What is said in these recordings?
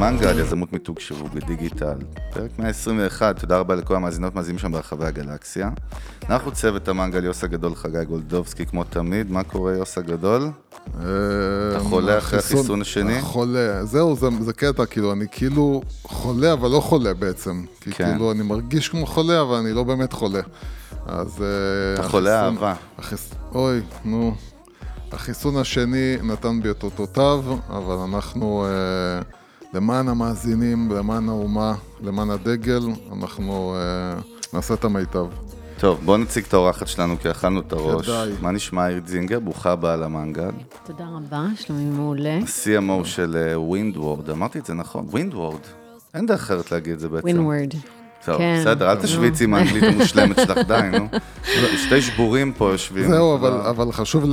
מנגל, יזמות מיתוג שיווק ודיגיטל. פרק 121, תודה רבה לכל המאזינות מאזינים שם ברחבי הגלקסיה. אנחנו צוות המנגל, יוס הגדול, חגי גולדובסקי, כמו תמיד. מה קורה, יוס הגדול? אתה חולה אחרי החיסון השני? חולה, זהו, זה, קטע, כאילו, אני כאילו חולה, אבל לא חולה בעצם. כי כן. כאילו, אני מרגיש כמו חולה, אבל אני לא באמת חולה. אז... אה, אתה חולה אהבה. אוי, נו. החיסון השני נתן בי את אותותיו, אבל אנחנו, אה, למען המאזינים, למען האומה, למען הדגל, אנחנו אה, נעשה את המיטב. טוב, בואו נציג את האורחת שלנו, כי אכלנו את הראש. כדאי. מה נשמע, עירית זינגר? ברוכה הבאה למנגל. תודה רבה, שלומי מעולה. CMO של Windward, אמרתי את זה נכון? Windward. אין דרך אחרת להגיד את זה בעצם. Windward. טוב, כן. בסדר, אל תשוויצי עם האנגלית המושלמת שלך, די, נו. שתי שבורים פה יושבים. זהו, אבל, לא- אבל חשוב.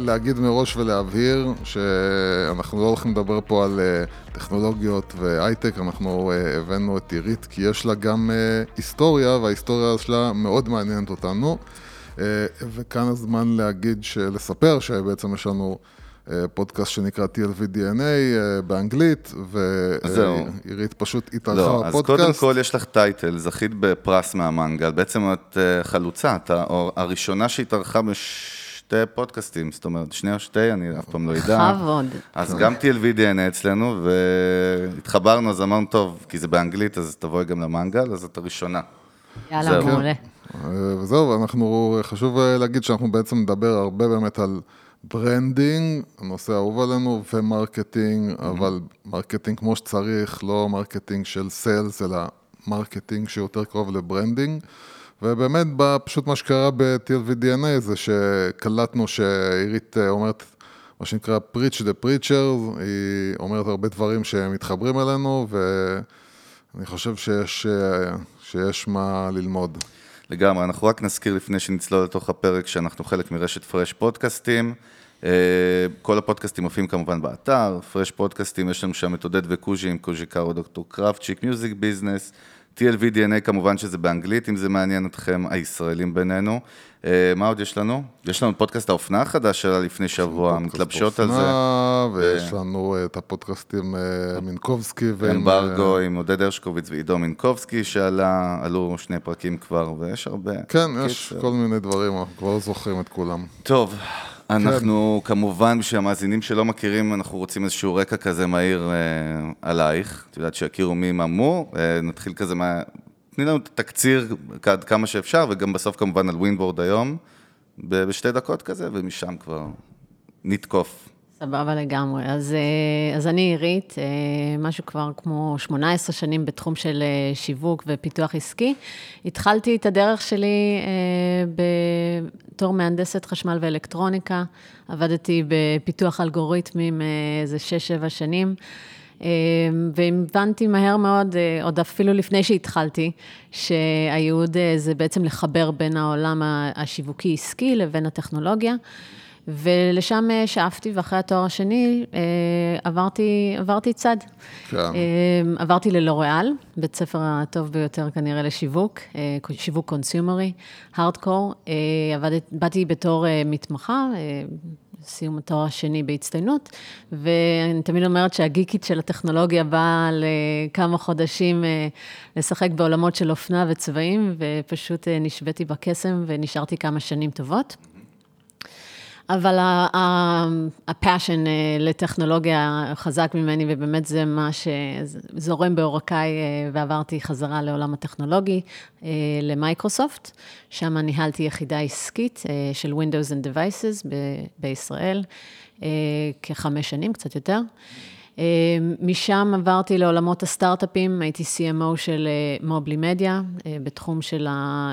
להגיד מראש ולהבהיר שאנחנו לא הולכים לדבר פה על אה, טכנולוגיות והייטק, אנחנו אה, הבאנו את עירית כי יש לה גם אה, היסטוריה, וההיסטוריה שלה מאוד מעניינת אותנו. אה, וכאן הזמן להגיד, לספר שבעצם יש לנו פודקאסט שנקרא TLV-DNA אה, באנגלית. ועירית פשוט התארחה לא, אז בפודקאסט. קודם כל יש לך title, זכית בפרס מהמנגל, בעצם את אה, חלוצה, את ה- הראשונה שהתארחה בשתי פודקאסטים, זאת אומרת, שני או שתי, אני אף פעם לא אדע. בכבוד. אז גם TLV-DNA אצלנו, והתחברנו, אז אמרנו, טוב, כי זה באנגלית, אז תבואי גם למנגל, אז את הראשונה. יאללה. מעולה. אה, וזהו, אנחנו, חשוב להגיד שאנחנו בעצם נדבר הרבה באמת על branding, הנושא האהוב עלינו, ו marketing, אבל marketing כמו שצריך, לא marketing של sales, אלא marketing שיותר קרוב ל branding. ובאמת, פשוט מה שקרה ב-TLV-DNA זה שקלטנו שעירית אה, אומרת, מה שנקרא preach the preachers, היא אומרת הרבה דברים שמתחברים אלינו, ואני חושב שיש, אה, שיש מה ללמוד. לגמרי, אנחנו רק נזכיר לפני שנצלול לתוך הפרק שאנחנו חלק מרשת פרש פודקאסטים. אה, כל הפודקאסטים מופיעים כמובן באתר, פרש פודקאסטים, יש לנו שם את עודד וקוז'י עם קוז'י קארו, דוקטור קרפצ'יק, Music Business, TLV DNA כמובן שזה באנגלית, אם זה מעניין אתכם, הישראלים בינינו. אה, מה עוד יש לנו? יש לנו פודקאסט האופנה החדש שלה לפני שבוע, מתלבשות על זה. ויש לנו את הפודקאסטים אה, מינקובסקי. אמברגו אה, עם עודד הרשקוביץ ועידו מינקובסקי שעלה, עלו שני פרקים כבר, ויש הרבה. כן, יש. כל מיני דברים, אנחנו כבר לא זוכרים את כולם. טוב, אנחנו כמובן, בשביל המאזינים שלא מכירים, אנחנו רוצים איזשהו רקע כזה מהיר אה, עלייך. את יודעת, שיכירו מי ממו, אה, נתחיל כזה מה... תני לנו את התקציר עד כמה שאפשר, וגם בסוף כמובן על ווינבורד היום, בשתי דקות כזה, ומשם כבר נתקוף. סבבה לגמרי. אז, אה, אז אני עירית, אה, משהו כבר כמו 18 שנים בתחום של אה, שיווק ופיתוח עסקי. התחלתי את הדרך שלי בתור מהנדסת חשמל ואלקטרוניקה, עבדתי בפיתוח אלגוריתמים איזה 6-7 שנים. והבנתי מהר מאוד, עוד אפילו לפני שהתחלתי, שהייעוד זה בעצם לחבר בין העולם השיווקי-עסקי לבין הטכנולוגיה. ולשם אה, שאפתי, ואחרי התואר השני אה, עברתי, עברתי צד. כן. אה, עברתי ללוריאל, בית ספר הטוב ביותר כנראה לשיווק, שיווק קונסיומרי, הארדקור. באתי בתור מתמחה, סיום התואר השני בהצטיינות, ואני תמיד אומרת שהגיקית של הטכנולוגיה באה לכמה חודשים לשחק בעולמות של אופנה וצבעים, ופשוט נשביתי בקסם ונשארתי כמה שנים טובות. אבל ה passion לטכנולוגיה חזק ממני, ובאמת זה מה שזורם בעורקיי, אה, ועברתי חזרה לעולם הטכנולוגי, אה, למייקרוסופט, שם ניהלתי יחידה עסקית אה, של Windows and Devices בישראל, אה, כחמש שנים, קצת יותר. אה, משם עברתי לעולמות הסטארט-אפים, הייתי CMO של אה, מובלי מדיה, אה, בתחום של ה...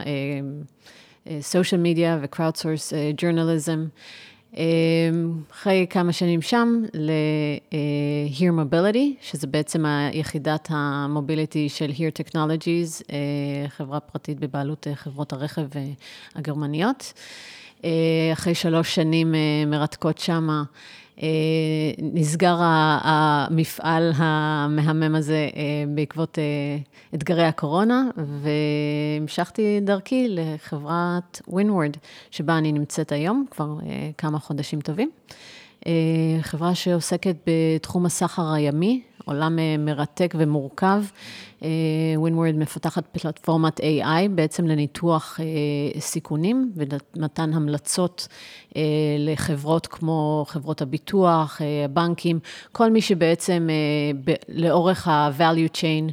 אה, סושיאל מדיה ו-crowdsource journalism. אחרי כמה שנים שם, ל-Here Mobility, שזה בעצם יחידת המוביליטי של Here Technologies, אה, חברה פרטית בבעלות אה, חברות הרכב אה, הגרמניות. אחרי שלוש שנים מרתקות שמה, נסגר המפעל המהמם הזה בעקבות אתגרי הקורונה, והמשכתי דרכי לחברת WinWord, שבה אני נמצאת היום, כבר כמה חודשים טובים. חברה שעוסקת בתחום הסחר הימי, עולם מרתק ומורכב. WinWord מפתחת פלטפורמת AI בעצם לניתוח סיכונים ומתן המלצות לחברות כמו חברות הביטוח, הבנקים, כל מי שבעצם לאורך ה-value chain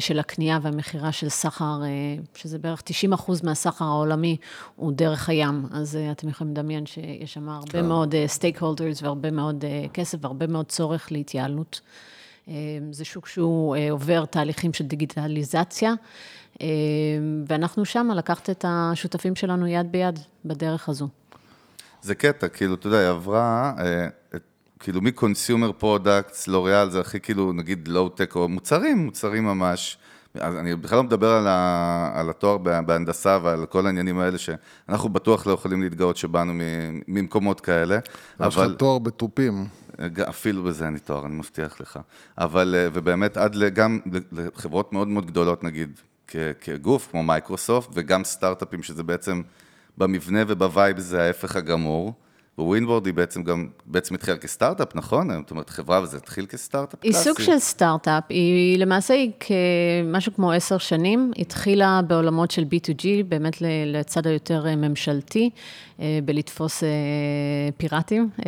של הקנייה והמכירה של סחר, שזה בערך 90 אחוז מהסחר העולמי, הוא דרך הים. אז אתם יכולים לדמיין שיש שם הרבה מאוד stakeholders והרבה מאוד כסף והרבה מאוד צורך להתייעלות. זה שוק שהוא עובר תהליכים של דיגיטליזציה, ואנחנו שם לקחת את השותפים שלנו יד ביד בדרך הזו. זה קטע, כאילו, אתה יודע, היא עברה, כאילו מ consumer products, לוריאל, זה הכי כאילו, נגיד לואו-טק, או מוצרים, מוצרים ממש. אז אני בכלל לא מדבר על, ה, על התואר בהנדסה ועל כל העניינים האלה, שאנחנו בטוח לא יכולים להתגאות שבאנו ממקומות כאלה. יש לך תואר בתופים. אפילו בזה אין לי תואר, אני מבטיח לך. אבל, אה, ובאמת, עד גם לחברות מאוד מאוד גדולות, נגיד, כגוף, כמו מייקרוסופט, וגם סטארט-אפים, שזה בעצם, במבנה וב vibe זה ההפך הגמור. Windward היא בעצם גם, בעצם התחילה כסטארט-אפ, נכון? זאת אומרת, חברה וזה התחיל כסטארט-אפ קלאסי. היא סוג של סטארט-אפ, היא למעשה היא כמשהו כמו עשר שנים, התחילה בעולמות של B2G, באמת לצד היותר אה, ממשלתי, אה, בלתפוס אה, פיראטים, כן.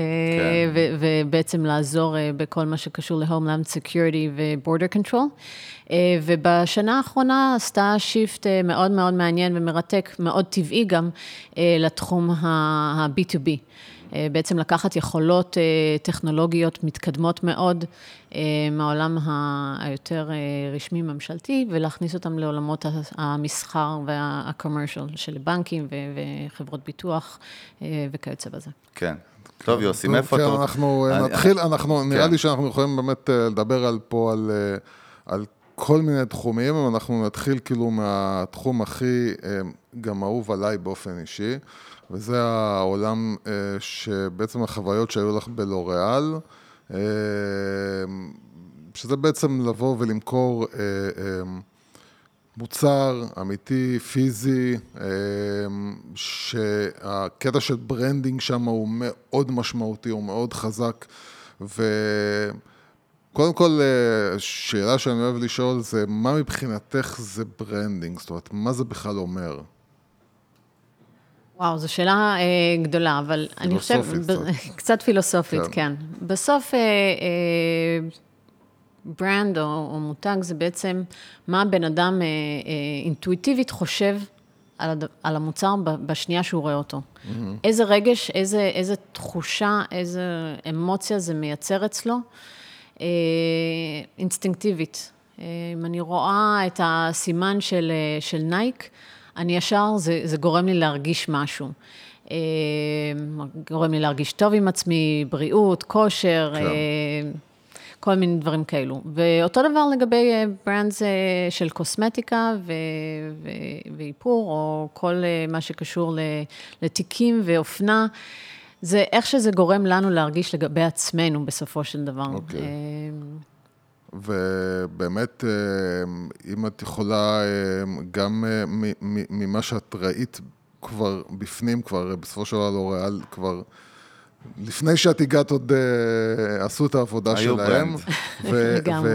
ובעצם לעזור בכל מה שקשור ל-Homeland Security ו-Border Control. ובשנה האחרונה עשתה שיפט מאוד מאוד מעניין ומרתק, מאוד טבעי גם, לתחום ה-B2B. בעצם לקחת יכולות טכנולוגיות מתקדמות מאוד מהעולם היותר רשמי ממשלתי, ולהכניס אותם לעולמות המסחר וה-commercial של בנקים וחברות ביטוח וכיוצא בזה. כן. טוב, יוסי, מאיפה אתה... כן, אנחנו נתחיל, אנחנו, נראה לי שאנחנו יכולים באמת לדבר על פה על, על כל מיני תחומים, אנחנו נתחיל כאילו מהתחום הכי גם אהוב עליי באופן אישי. וזה העולם אה, שבעצם החוויות שהיו לך בלוריאל, אה, שזה בעצם לבוא ולמכור אה, מוצר אמיתי, פיזי, שהקטע של branding שם הוא מאוד משמעותי, הוא מאוד חזק, וקודם כל, שאלה שאני אוהב לשאול זה, מה מבחינתך זה branding? זאת אומרת, מה זה בכלל אומר? וואו, זו שאלה אה, גדולה, אבל אני חושבת... פילוסופית קצת. קצת פילוסופית, כן. כן. בסוף, אה, אה, brand או, או מותג זה בעצם מה הבן אדם אה, אה, אינטואיטיבית חושב על, הד... על המוצר בשנייה שהוא רואה אותו. Mm-hmm. איזה רגש, איזה, איזה תחושה, איזה אמוציה זה מייצר אצלו, אה, אינסטינקטיבית. אה, אם אני רואה את הסימן של, אה, של נייק, אני ישר, זה, זה גורם לי להרגיש משהו. אה, גורם לי להרגיש טוב עם עצמי, בריאות, כושר, כן. אה, כל מיני דברים כאלו. ואותו דבר לגבי ברנדס אה, של קוסמטיקה ו- ו- ואיפור, או כל מה שקשור לתיקים ואופנה. זה איך שזה גורם לנו להרגיש לגבי עצמנו בסופו של דבר. Okay. ובאמת, אה, אם את יכולה, אה, גם אה, ממה שאת ראית כבר בפנים, כבר בסופו של דבר לוריאל, כבר לפני שאת הגעת עוד עשו את העבודה שלהם. לגמרי.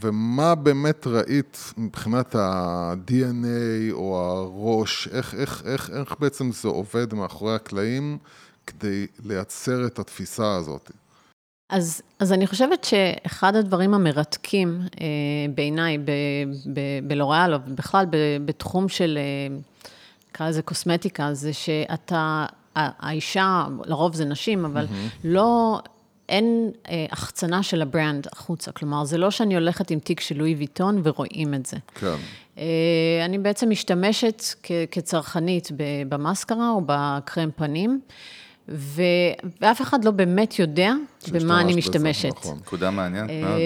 ומה באמת ראית מבחינת ה-DNA או הראש, איך, איך, איך, איך בעצם זה עובד מאחורי הקלעים כדי לייצר את התפיסה הזאת? אז, אז אני חושבת שאחד הדברים המרתקים אה, בעיניי בלוריאל, או בכלל בתחום של, אה, נקרא לזה קוסמטיקה, זה שאתה, האישה, לרוב זה נשים, אבל mm-hmm. לא, אין אה, החצנה של ה brand החוצה. כלומר, זה לא שאני הולכת עם תיק של לואי ויטון ורואים את זה. כן. אה, אני בעצם משתמשת כ- כצרכנית במאסקרה או בקרם פנים. ו... ואף אחד לא באמת יודע במה אני בזה, משתמשת. נכון. נקודה מעניינת מאוד. אה,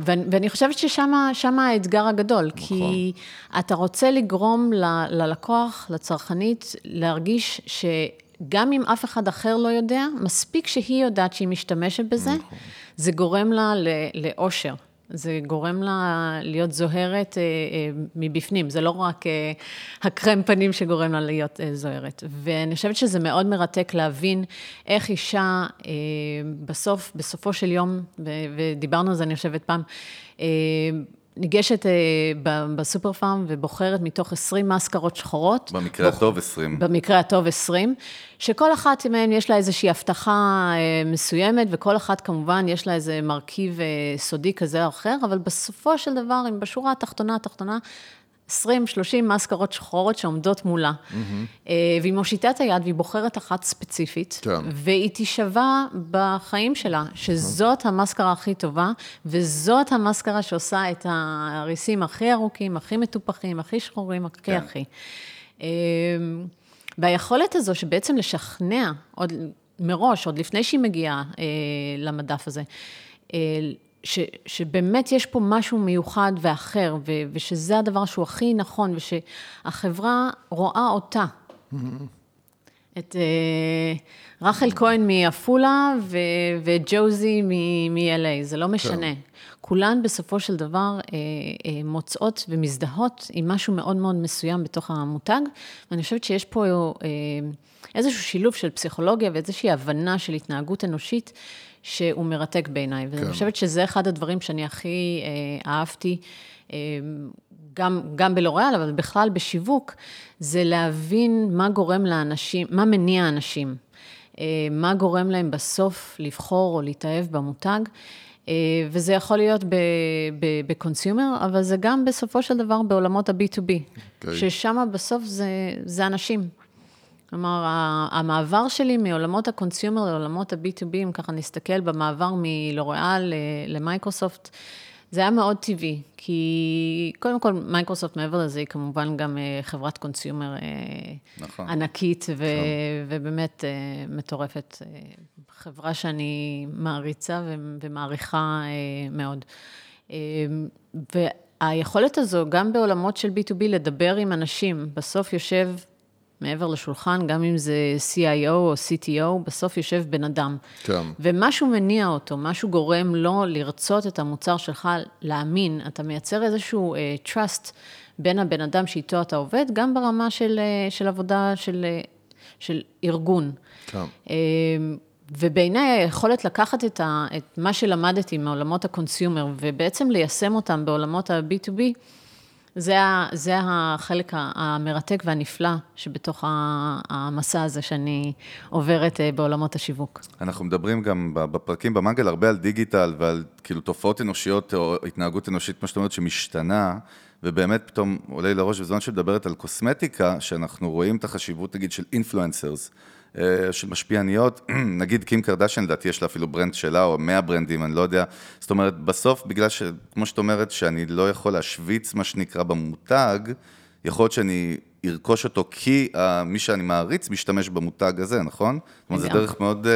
ואני, ואני חושבת ששם האתגר הגדול, כי אתה רוצה לגרום ל- ללקוח, לצרכנית, להרגיש שגם אם אף אחד אחר לא יודע, מספיק שהיא יודעת שהיא משתמשת בזה, זה גורם לה לאושר. זה גורם לה להיות זוהרת אה, אה, מבפנים, זה לא רק אה, הקרם פנים שגורם לה להיות אה, זוהרת. ואני חושבת שזה מאוד מרתק להבין איך אישה אה, בסוף, בסופו של יום, ו- ודיברנו על זה, אני חושבת פעם, אה, ניגשת אה, ב- בסופר פארם ובוחרת מתוך 20 מסקרות שחורות. במקרה בוח- הטוב 20. במקרה הטוב 20, שכל אחת מהן יש לה איזושהי הבטחה אה, מסוימת, וכל אחת כמובן יש לה איזה מרכיב אה, סודי כזה או אחר, אבל בסופו של דבר, אם בשורה התחתונה, התחתונה, 20-30 מסקרות שחורות שעומדות מולה. אה, והיא מושיטה את היד והיא בוחרת אחת ספציפית, כן. והיא תישבע בחיים שלה, שזאת המסקרה הכי טובה, וזאת המסקרה שעושה את הריסים הכי ארוכים, הכי מטופחים, הכי שחורים, הכי כן. הכי. אמ, והיכולת הזו שבעצם לשכנע, עוד מראש, עוד לפני שהיא מגיעה אה, למדף הזה, אה, ש, שבאמת יש פה משהו מיוחד ואחר, ו, ושזה הדבר שהוא הכי נכון, ושהחברה רואה אותה. את אה, רחל כהן מעפולה ו- וג'וזי מ-LA, זה לא משנה. כולן בסופו של דבר אה, אה, מוצאות ומזדהות עם משהו מאוד מאוד מסוים בתוך המותג, ואני חושבת שיש פה אה, איזשהו שילוב של פסיכולוגיה ואיזושהי הבנה של התנהגות אנושית, שהוא מרתק בעיניי. ואני חושבת שזה אחד הדברים שאני הכי אה, אהבתי. אה, גם, גם בלוריאל, אבל בכלל בשיווק, זה להבין מה גורם לאנשים, מה מניע אנשים, אה, מה גורם להם בסוף לבחור או להתאהב במותג, אה, וזה יכול להיות ב consumer, אבל זה גם בסופו של דבר בעולמות ה-B2B, אוקיי. ששם בסוף זה, זה אנשים. כלומר, המעבר שלי מעולמות ה consumer לעולמות ה-B2B, אם ככה נסתכל במעבר מלוריאל למייקרוסופט, זה היה מאוד טבעי, כי קודם כל, מייקרוסופט מעבר לזה, היא כמובן גם אה, חברת consumer אה, נכון. ענקית ו- ובאמת אה, מטורפת. חברה שאני מעריצה ו- ומעריכה מאוד. והיכולת הזו, גם בעולמות של B2B, לדבר עם אנשים, בסוף יושב מעבר לשולחן, גם אם זה CIO או CTO, בסוף יושב בן אדם. כן. ומשהו מניע אותו, משהו גורם לו לרצות את המוצר שלך, להאמין, אתה מייצר איזשהו uh, trust בין הבן אדם שאיתו אתה עובד, גם ברמה של, uh, של עבודה של, uh, של ארגון. כן. Uh, ובעיניי היכולת לקחת את, ה, את מה שלמדתי מעולמות ה consumer, ובעצם ליישם אותם בעולמות ה-B2B, זה, זה החלק המרתק והנפלא שבתוך המסע הזה שאני עוברת אה, בעולמות השיווק. אנחנו מדברים גם בפרקים במנגל הרבה על דיגיטל ועל כאילו תופעות אנושיות או התנהגות אנושית, מה שאת אומרת, שמשתנה, ובאמת פתאום עולה לי לראש בזמן שמדברת על קוסמטיקה, שאנחנו רואים את החשיבות נגיד של influencers, של משפיעניות, נגיד קים קרדשן, לדעתי יש לה אפילו brand שלה, או 100 ברנדים, אני לא יודע. זאת אומרת, בסוף, בגלל ש... כמו שאת אומרת, שאני לא יכול להשוויץ, מה שנקרא, במותג, יכול להיות שאני ארכוש אותו כי uh, מי שאני מעריץ משתמש במותג הזה, נכון? זאת אומרת, זו. דרך מאוד...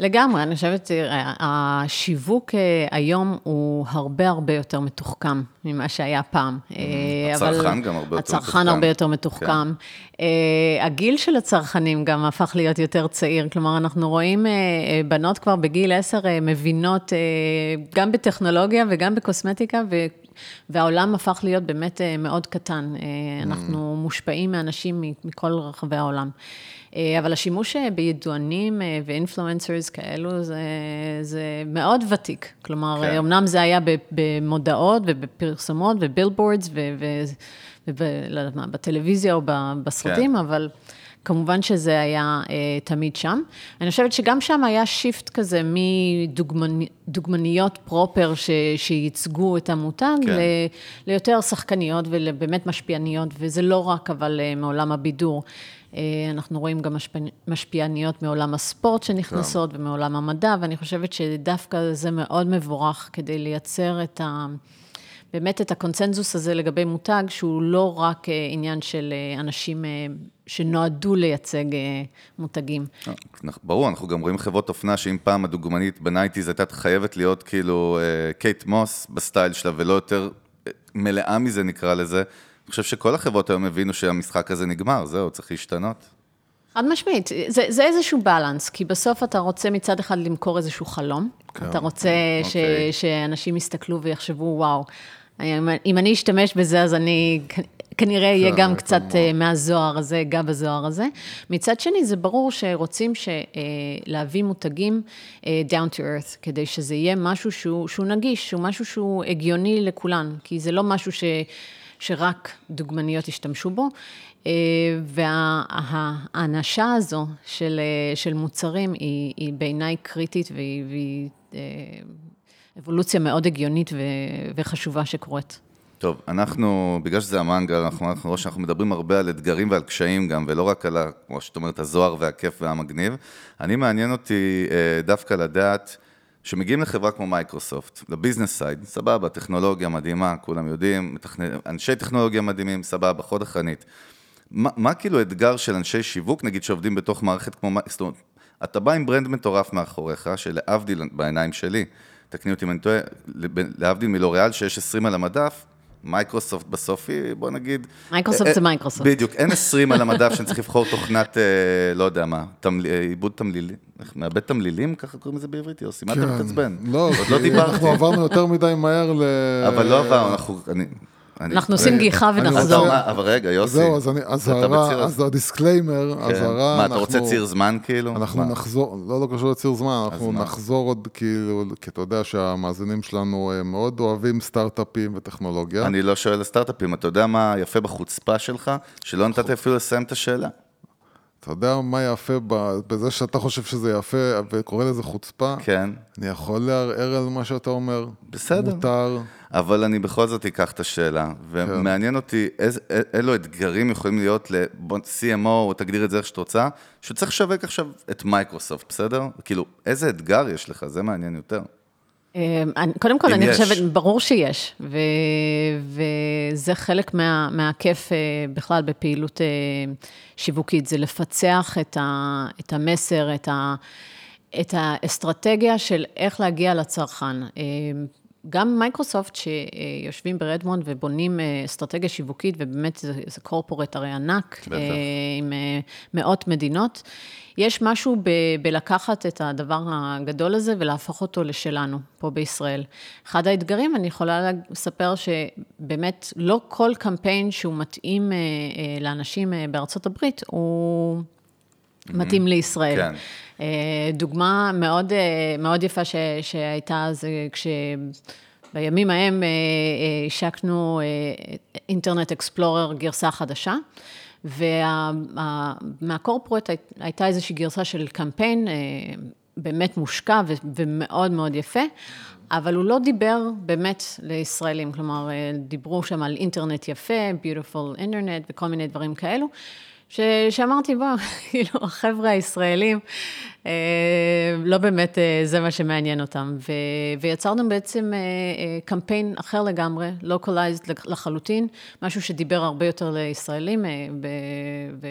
אה, לגמרי, אני חושבת, תראה, השיווק אה, היום הוא הרבה הרבה יותר מתוחכם ממה שהיה פעם. אה, אבל- הצרכן גם הרבה יותר הצרכן מתוחכם. הרבה יותר מתוחכם. אה, הגיל של הצרכנים גם הפך להיות יותר צעיר, כלומר, אנחנו רואים אה, אה, בנות כבר בגיל 10 אה, מבינות אה, גם בטכנולוגיה וגם בקוסמטיקה. והעולם הפך להיות באמת אה, מאוד קטן. אה, אנחנו מושפעים מאנשים מכל רחבי העולם. אה, אבל השימוש אה, בידוענים אה, ואינפלואנסרס כאלו, זה, זה מאוד ותיק. כלומר, כן. אמנם זה היה במודעות ובפרסומות ו billboards ולא יודעת מה, בטלוויזיה או בסרטים, כן. אבל כמובן שזה היה אה, תמיד שם. אני חושבת שגם שם היה shift כזה מדוגמניות proper ש, שייצגו את המותג, כן. כן. ל, ליותר שחקניות ובאמת משפיעניות, וזה לא רק אבל אה, מעולם הבידור. אה, אנחנו רואים גם משפיע, משפיעניות מעולם הספורט שנכנסות כן. ומעולם המדע, ואני חושבת שדווקא זה מאוד מבורך כדי לייצר את ה... באמת את הקונצנזוס הזה לגבי מותג, שהוא לא רק אה, עניין של אה, אנשים שנועדו לייצג מותגים. ברור, אנחנו גם רואים חברות אופנה שאם פעם הדוגמנית ב nineties הייתה חייבת להיות כאילו קייט מוס ב style שלה ולא יותר אה, מלאה מזה נקרא לזה, אני חושב שכל החברות היום הבינו שהמשחק הזה נגמר, זהו, צריך להשתנות. חד משמעית, זה, זה איזשהו בלנס, כי בסוף אתה רוצה מצד אחד למכור איזשהו חלום, כן, אתה רוצה ש, אוקיי. שאנשים יסתכלו ויחשבו, וואו, אם, אני אשתמש בזה, אז אני כנראה אהיה כן, גם זה קצת כמובן. אה, מהזוהר הזה, אגע בזוהר הזה. מצד שני, זה ברור שרוצים ש, אה, להביא מותגים אה, down to earth, כדי שזה יהיה משהו שהוא, שהוא נגיש, שהוא משהו שהוא הגיוני לכולן, כי זה לא משהו ש, שרק דוגמניות ישתמשו בו. וההאנשה הזו של, אה, של מוצרים היא, היא בעיניי קריטית והיא, והיא אה, אבולוציה מאוד הגיונית וחשובה שקורית. טוב, אנחנו, בגלל שזה המנגל, אנחנו, אנחנו שאנחנו מדברים הרבה על אתגרים ועל קשיים גם, ולא רק על, כמו שאת אומרת, הזוהר והכיף והמגניב. אני מעניין אותי אה, דווקא לדעת, שמגיעים לחברה כמו מייקרוסופט, ל business side, סבבה, טכנולוגיה מדהימה, כולם יודעים. אנשי טכנולוגיה מדהימים, סבבה, חוד החנית. מה, מה כאילו אתגר של אנשי שיווק, נגיד, שעובדים בתוך מערכת כמו, זאת אומרת, אתה בא עם brand מטורף מאחוריך, שלהבדיל, בעיניים שלי, תקני אותי אם אני טועה, להבדיל מלוריאל, שיש 20 על המדף, מייקרוסופט בסוף היא, בוא נגיד... מייקרוסופט אה, זה מייקרוסופט. בדיוק, אין 20 על המדף שאני צריך לבחור תוכנת, אה, לא יודע מה, תמל- אה, עיבוד תמלילים, איך, מעבד תמלילים, ככה קוראים לזה בעברית, יוסי, מה אתה מתעצבן? לא, עוד לא דיברתי. אנחנו עברנו יותר מדי מהר ל... אבל לא עברנו, אנחנו... עושים גיחה ונחזור. אבל רגע, יוסי. זהו, אז אני, אתה אזהרה, ה disclaimer, כן. אזהרה, מה, אתה אנחנו- רוצה ציר זמן כאילו? אנחנו? נחזור, לא, לא קשור לציר זמן, אנחנו? נחזור עוד כאילו, כי אתה יודע שהמאזינים שלנו אה, מאוד אוהבים סטארט-אפים וטכנולוגיה. אני לא שואל על סטארט-אפים, אתה יודע מה יפה בחוצפה שלך? שלא נתת אפילו לסיים את השאלה. אתה יודע מה יפה בזה שאתה חושב שזה יפה וקורא לזה חוצפה? כן. אני יכול לערער על מה שאתה אומר. בסדר. מותר. אבל אני בכל זאת אקח את השאלה, ומעניין אותי איזה, א- אילו אתגרים יכולים להיות ל-CMO, או תגדיר את זה איך שאת רוצה, שצריך לשווק עכשיו את מייקרוסופט, בסדר? כאילו, איזה אתגר יש לך? זה מעניין יותר. אני- קודם כל, אני יש. חושבת, ברור שיש, ו, וזה חלק מה, מהכיף אה, בכלל בפעילות אה, שיווקית, זה לפצח את, ה, את המסר, את, ה, את האסטרטגיה של איך להגיע לצרכן. גם מייקרוסופט שיושבים ברדמונד ובונים אה, אסטרטגיה שיווקית, ובאמת זה, זה corporate הרי ענק, בטח. אה, עם אה, מאות מדינות. יש משהו ב, בלקחת את הדבר הגדול הזה ולהפוך אותו לשלנו, פה בישראל. אחד האתגרים, אני יכולה לספר שבאמת לא כל קמפיין שהוא מתאים לאנשים בארצות הברית, הוא מתאים לישראל. כן. אה, דוגמה מאוד, אה, מאוד יפה ש, שהייתה, זה כש... בימים ההם אה, השקנו אינטרנט אקספלורר גרסה חדשה, ומהקורפורט הייתה איזושהי גרסה של קמפיין באמת מושקע ומאוד מאוד יפה, אבל הוא לא דיבר באמת לישראלים, כלומר, דיברו שם על אינטרנט יפה, beautiful אינטרנט וכל מיני דברים כאלו. ש, שאמרתי, בוא, כאילו, החבר'ה הישראלים, אה, לא באמת אה, זה מה שמעניין אותם. ו, ויצרנו בעצם אה, אה, קמפיין אחר לגמרי, localized לחלוטין, משהו שדיבר הרבה יותר לישראלים, אה, ב-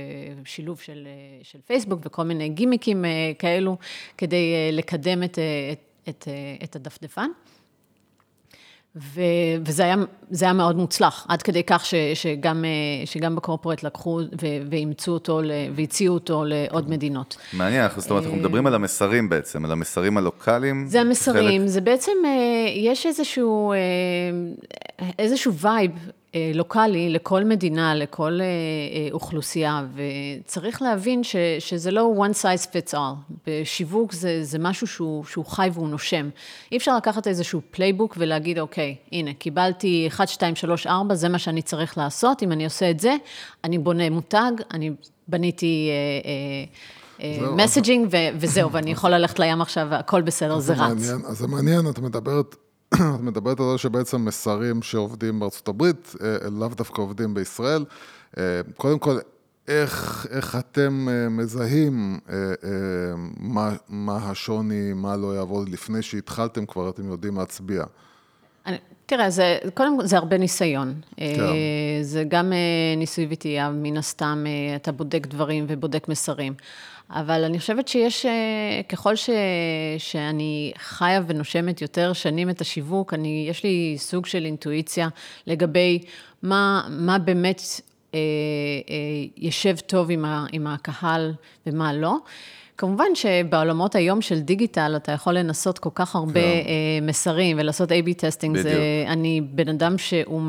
בשילוב של, אה, של פייסבוק וכל מיני גימיקים אה, כאלו, כדי אה, לקדם את, אה, את, אה, את הדפדפן. ו, וזה היה, היה מאוד מוצלח, עד כדי כך ש, שגם, אה, שגם ב corporate לקחו ו, ואימצו אותו ל, והציעו אותו לעוד מדינות. מעניין, אנחנו- זאת אומרת, אנחנו מדברים על המסרים בעצם, על המסרים הלוקאליים. זה המסרים, חלק- זה בעצם, אה, יש איזשהו, אה, איזשהו vibe אה, לוקאלי לכל מדינה, לכל אה, אה, אוכלוסייה, וצריך להבין ש, שזה לא one size fits all. בשיווק זה, זה משהו שהוא, שהוא חי והוא נושם. אי אפשר לקחת איזשהו playbook ולהגיד, אוקיי, הנה, קיבלתי 1, 2, 3, 4, זה מה שאני צריך לעשות, אם אני עושה את זה, אני בונה מותג, אני בניתי... זהו, messaging, וזהו, ואני יכול ללכת לים עכשיו, והכל בסדר, זה רץ. אז זה מעניין, את מדברת, את מדברת על זה שבעצם מסרים שעובדים בארצות הברית, אה, לאו דווקא עובדים בישראל. אה, קודם כל, איך, איך אתם אה, מזהים אה, אה, מה, מה השוני, מה לא יעבוד, לפני שהתחלתם כבר, אתם יודעים להצביע. אני, תראה, זה, קודם כל זה הרבה ניסיון. כן. זה גם ניסוי וטעייה, מן הסתם אתה בודק דברים ובודק מסרים. אבל אני חושבת שיש, אה, ככל ש, שאני חיה ונושמת יותר שנים את השיווק, אני, יש לי סוג של אינטואיציה לגבי מה, מה באמת אה, אה, יושב טוב עם, ה, עם הקהל ומה לא. כמובן שבעולמות היום של דיגיטל, אתה יכול לנסות כל כך הרבה כן. אה, מסרים ולעשות A-B testing. בדיוק. זה, אני בן אדם שהוא,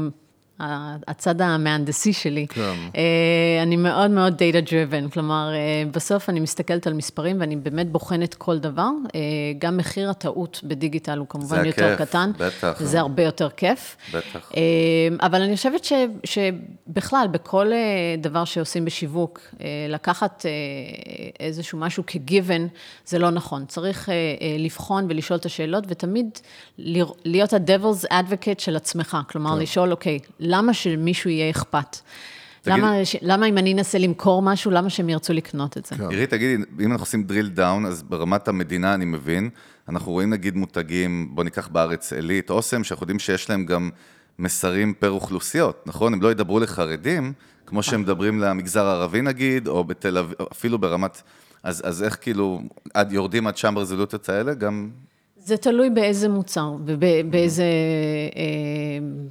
הצד המהנדסי שלי. כן. אה, אני מאוד מאוד data driven, כלומר, אה, בסוף אני מסתכלת על מספרים ואני באמת בוחנת כל דבר. אה, גם מחיר הטעות בדיגיטל הוא כמובן זה יותר הכיף, קטן. בטח. זה הרבה יותר כיף. בטח. אבל אני חושבת ש, שבכלל, בכל דבר שעושים בשיווק, לקחת איזשהו משהו כ-given, זה לא נכון. צריך לבחון ולשאול את השאלות, ותמיד להיות ה-devil's advocate של עצמך. כלומר, לשאול, אוקיי, למה שמישהו יהיה אכפת? תגיד- למה, ש- למה אם אני אנסה למכור משהו, למה שהם ירצו לקנות את זה? כן. עירית, תגידי, אם אנחנו עושים drill down, אז ברמת המדינה אני מבין, אנחנו רואים נגיד מותגים, בוא ניקח בארץ עילית, אוסם, שאנחנו יודעים שיש להם גם מסרים פר אוכלוסיות, נכון? הם לא ידברו לחרדים, כמו שהם מדברים למגזר הערבי נגיד, או בתל אביב, אפילו ברמת... אז, אז איך כאילו, עד, יורדים עד שם ברזולוציות האלה, גם... זה תלוי באיזה מוצר ובאיזה, אה,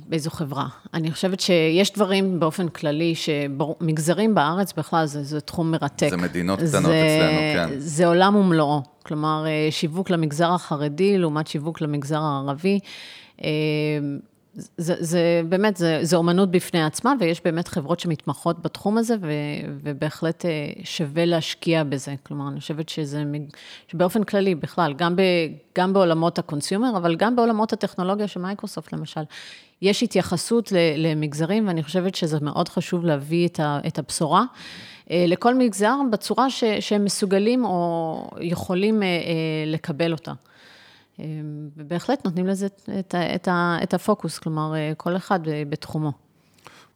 באיזו חברה. אני חושבת שיש דברים באופן כללי, שמגזרים בארץ בכלל זה, זה תחום מרתק. זה מדינות קטנות זה, אצלנו, כן. זה עולם ומלואו. כלומר, אה, שיווק למגזר החרדי לעומת שיווק למגזר הערבי. זה, זה באמת, זה, זה אומנות בפני עצמה, ויש באמת חברות שמתמחות בתחום הזה, ו, ובהחלט אה, שווה להשקיע בזה. כלומר, אני חושבת שזה, שבאופן כללי, בכלל, גם, ב, גם בעולמות ה consumer, אבל גם בעולמות הטכנולוגיה של מייקרוסופט, למשל, יש התייחסות למגזרים, ואני חושבת שזה מאוד חשוב להביא את, ה, את הבשורה. אה, לכל מגזר בצורה ש, שהם מסוגלים או יכולים אה, לקבל אותה. אה, ובהחלט נותנים לזה את, את, את הפוקוס, כלומר, אה, כל אחד אה, בתחומו.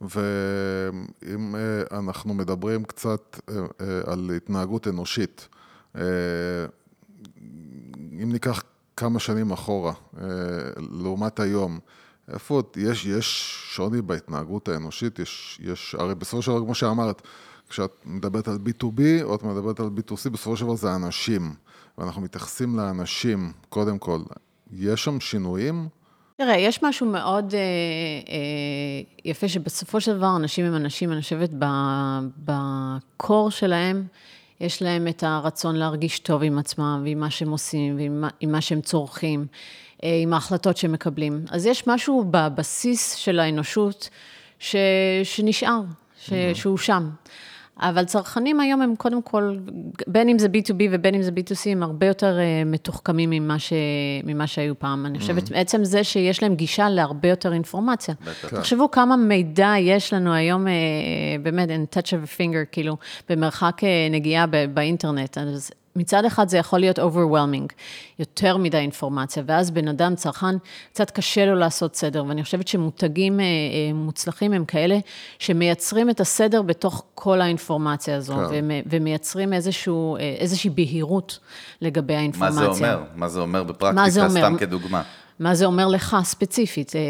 ואם אה, אנחנו מדברים קצת על התנהגות אנושית, אם ניקח כמה שנים אחורה, לעומת היום, איפה עוד יש, יש שוני בהתנהגות האנושית? יש, יש, הרי בסופו של דבר, כמו שאמרת, כשאת מדברת על B2B או את מדברת על B2C, בסופו של דבר זה אנשים, ואנחנו מתייחסים לאנשים, קודם כל. יש שם שינויים? תראה, יש משהו מאוד אה, אה, יפה, שבסופו של דבר אנשים הם אנשים, אני חושבת, בקור שלהם, יש להם את הרצון להרגיש טוב עם עצמם, ועם מה שהם עושים, ועם מה, שהם צורכים, אה, עם ההחלטות שהם מקבלים. אז יש משהו בבסיס של האנושות ש, שנשאר, ש, שהוא שם. אבל צרכנים היום הם קודם כל, בין אם זה B2B ובין אם זה B2C, הם הרבה יותר אה, מתוחכמים ממה, ש, ממה שהיו פעם. אני חושבת, עצם זה שיש להם גישה להרבה יותר אינפורמציה. תחשבו כמה מידע יש לנו היום, אה, באמת, in touch of a finger, כאילו, במרחק אה, נגיעה ב- באינטרנט. אז מצד אחד זה יכול להיות overwhelming, יותר מדי אינפורמציה, ואז בן אדם, צרכן, קצת קשה לו לעשות סדר, ואני חושבת שמותגים אה, אה, מוצלחים הם כאלה שמייצרים את הסדר בתוך כל האינפורמציה הזו, כן. ומ- ומייצרים איזשהו, אה, איזושהי בהירות לגבי מה האינפורמציה. זה אומר? מה זה אומר בפרקטיקה, מה זה אומר? סתם כדוגמה? מה זה אומר לך ספציפית? אה,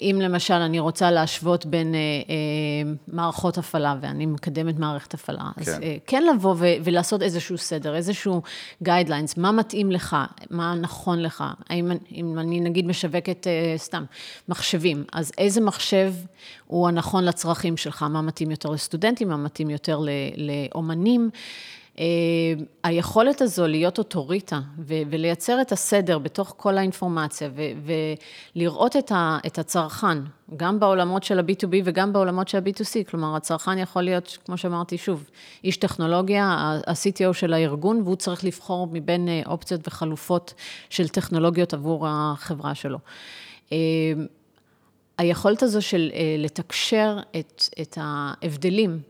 אם למשל אני רוצה להשוות בין אה, אה, מערכות הפעלה, ואני מקדמת מערכת הפעלה, אז כן. כן, כן לבוא ו- ולעשות איזשהו סדר, איזשהו guidelines, מה מתאים לך, מה נכון לך. האם, אם אני נגיד משווקת סתם מחשבים, אז איזה מחשב הוא הנכון לצרכים שלך, מה מתאים יותר לסטודנטים, מה מתאים יותר לאומנים. אה, היכולת הזו להיות אוטוריטה ולייצר את הסדר בתוך כל האינפורמציה ולראות את, את הצרכן, גם בעולמות של ה-B2B וגם בעולמות של ה-B2C, כלומר הצרכן יכול להיות, כמו שאמרתי שוב, איש טכנולוגיה, ה-CTO של הארגון, והוא צריך לבחור מבין אה, אופציות וחלופות של טכנולוגיות עבור החברה שלו. אה, היכולת הזו של לתקשר את, את ההבדלים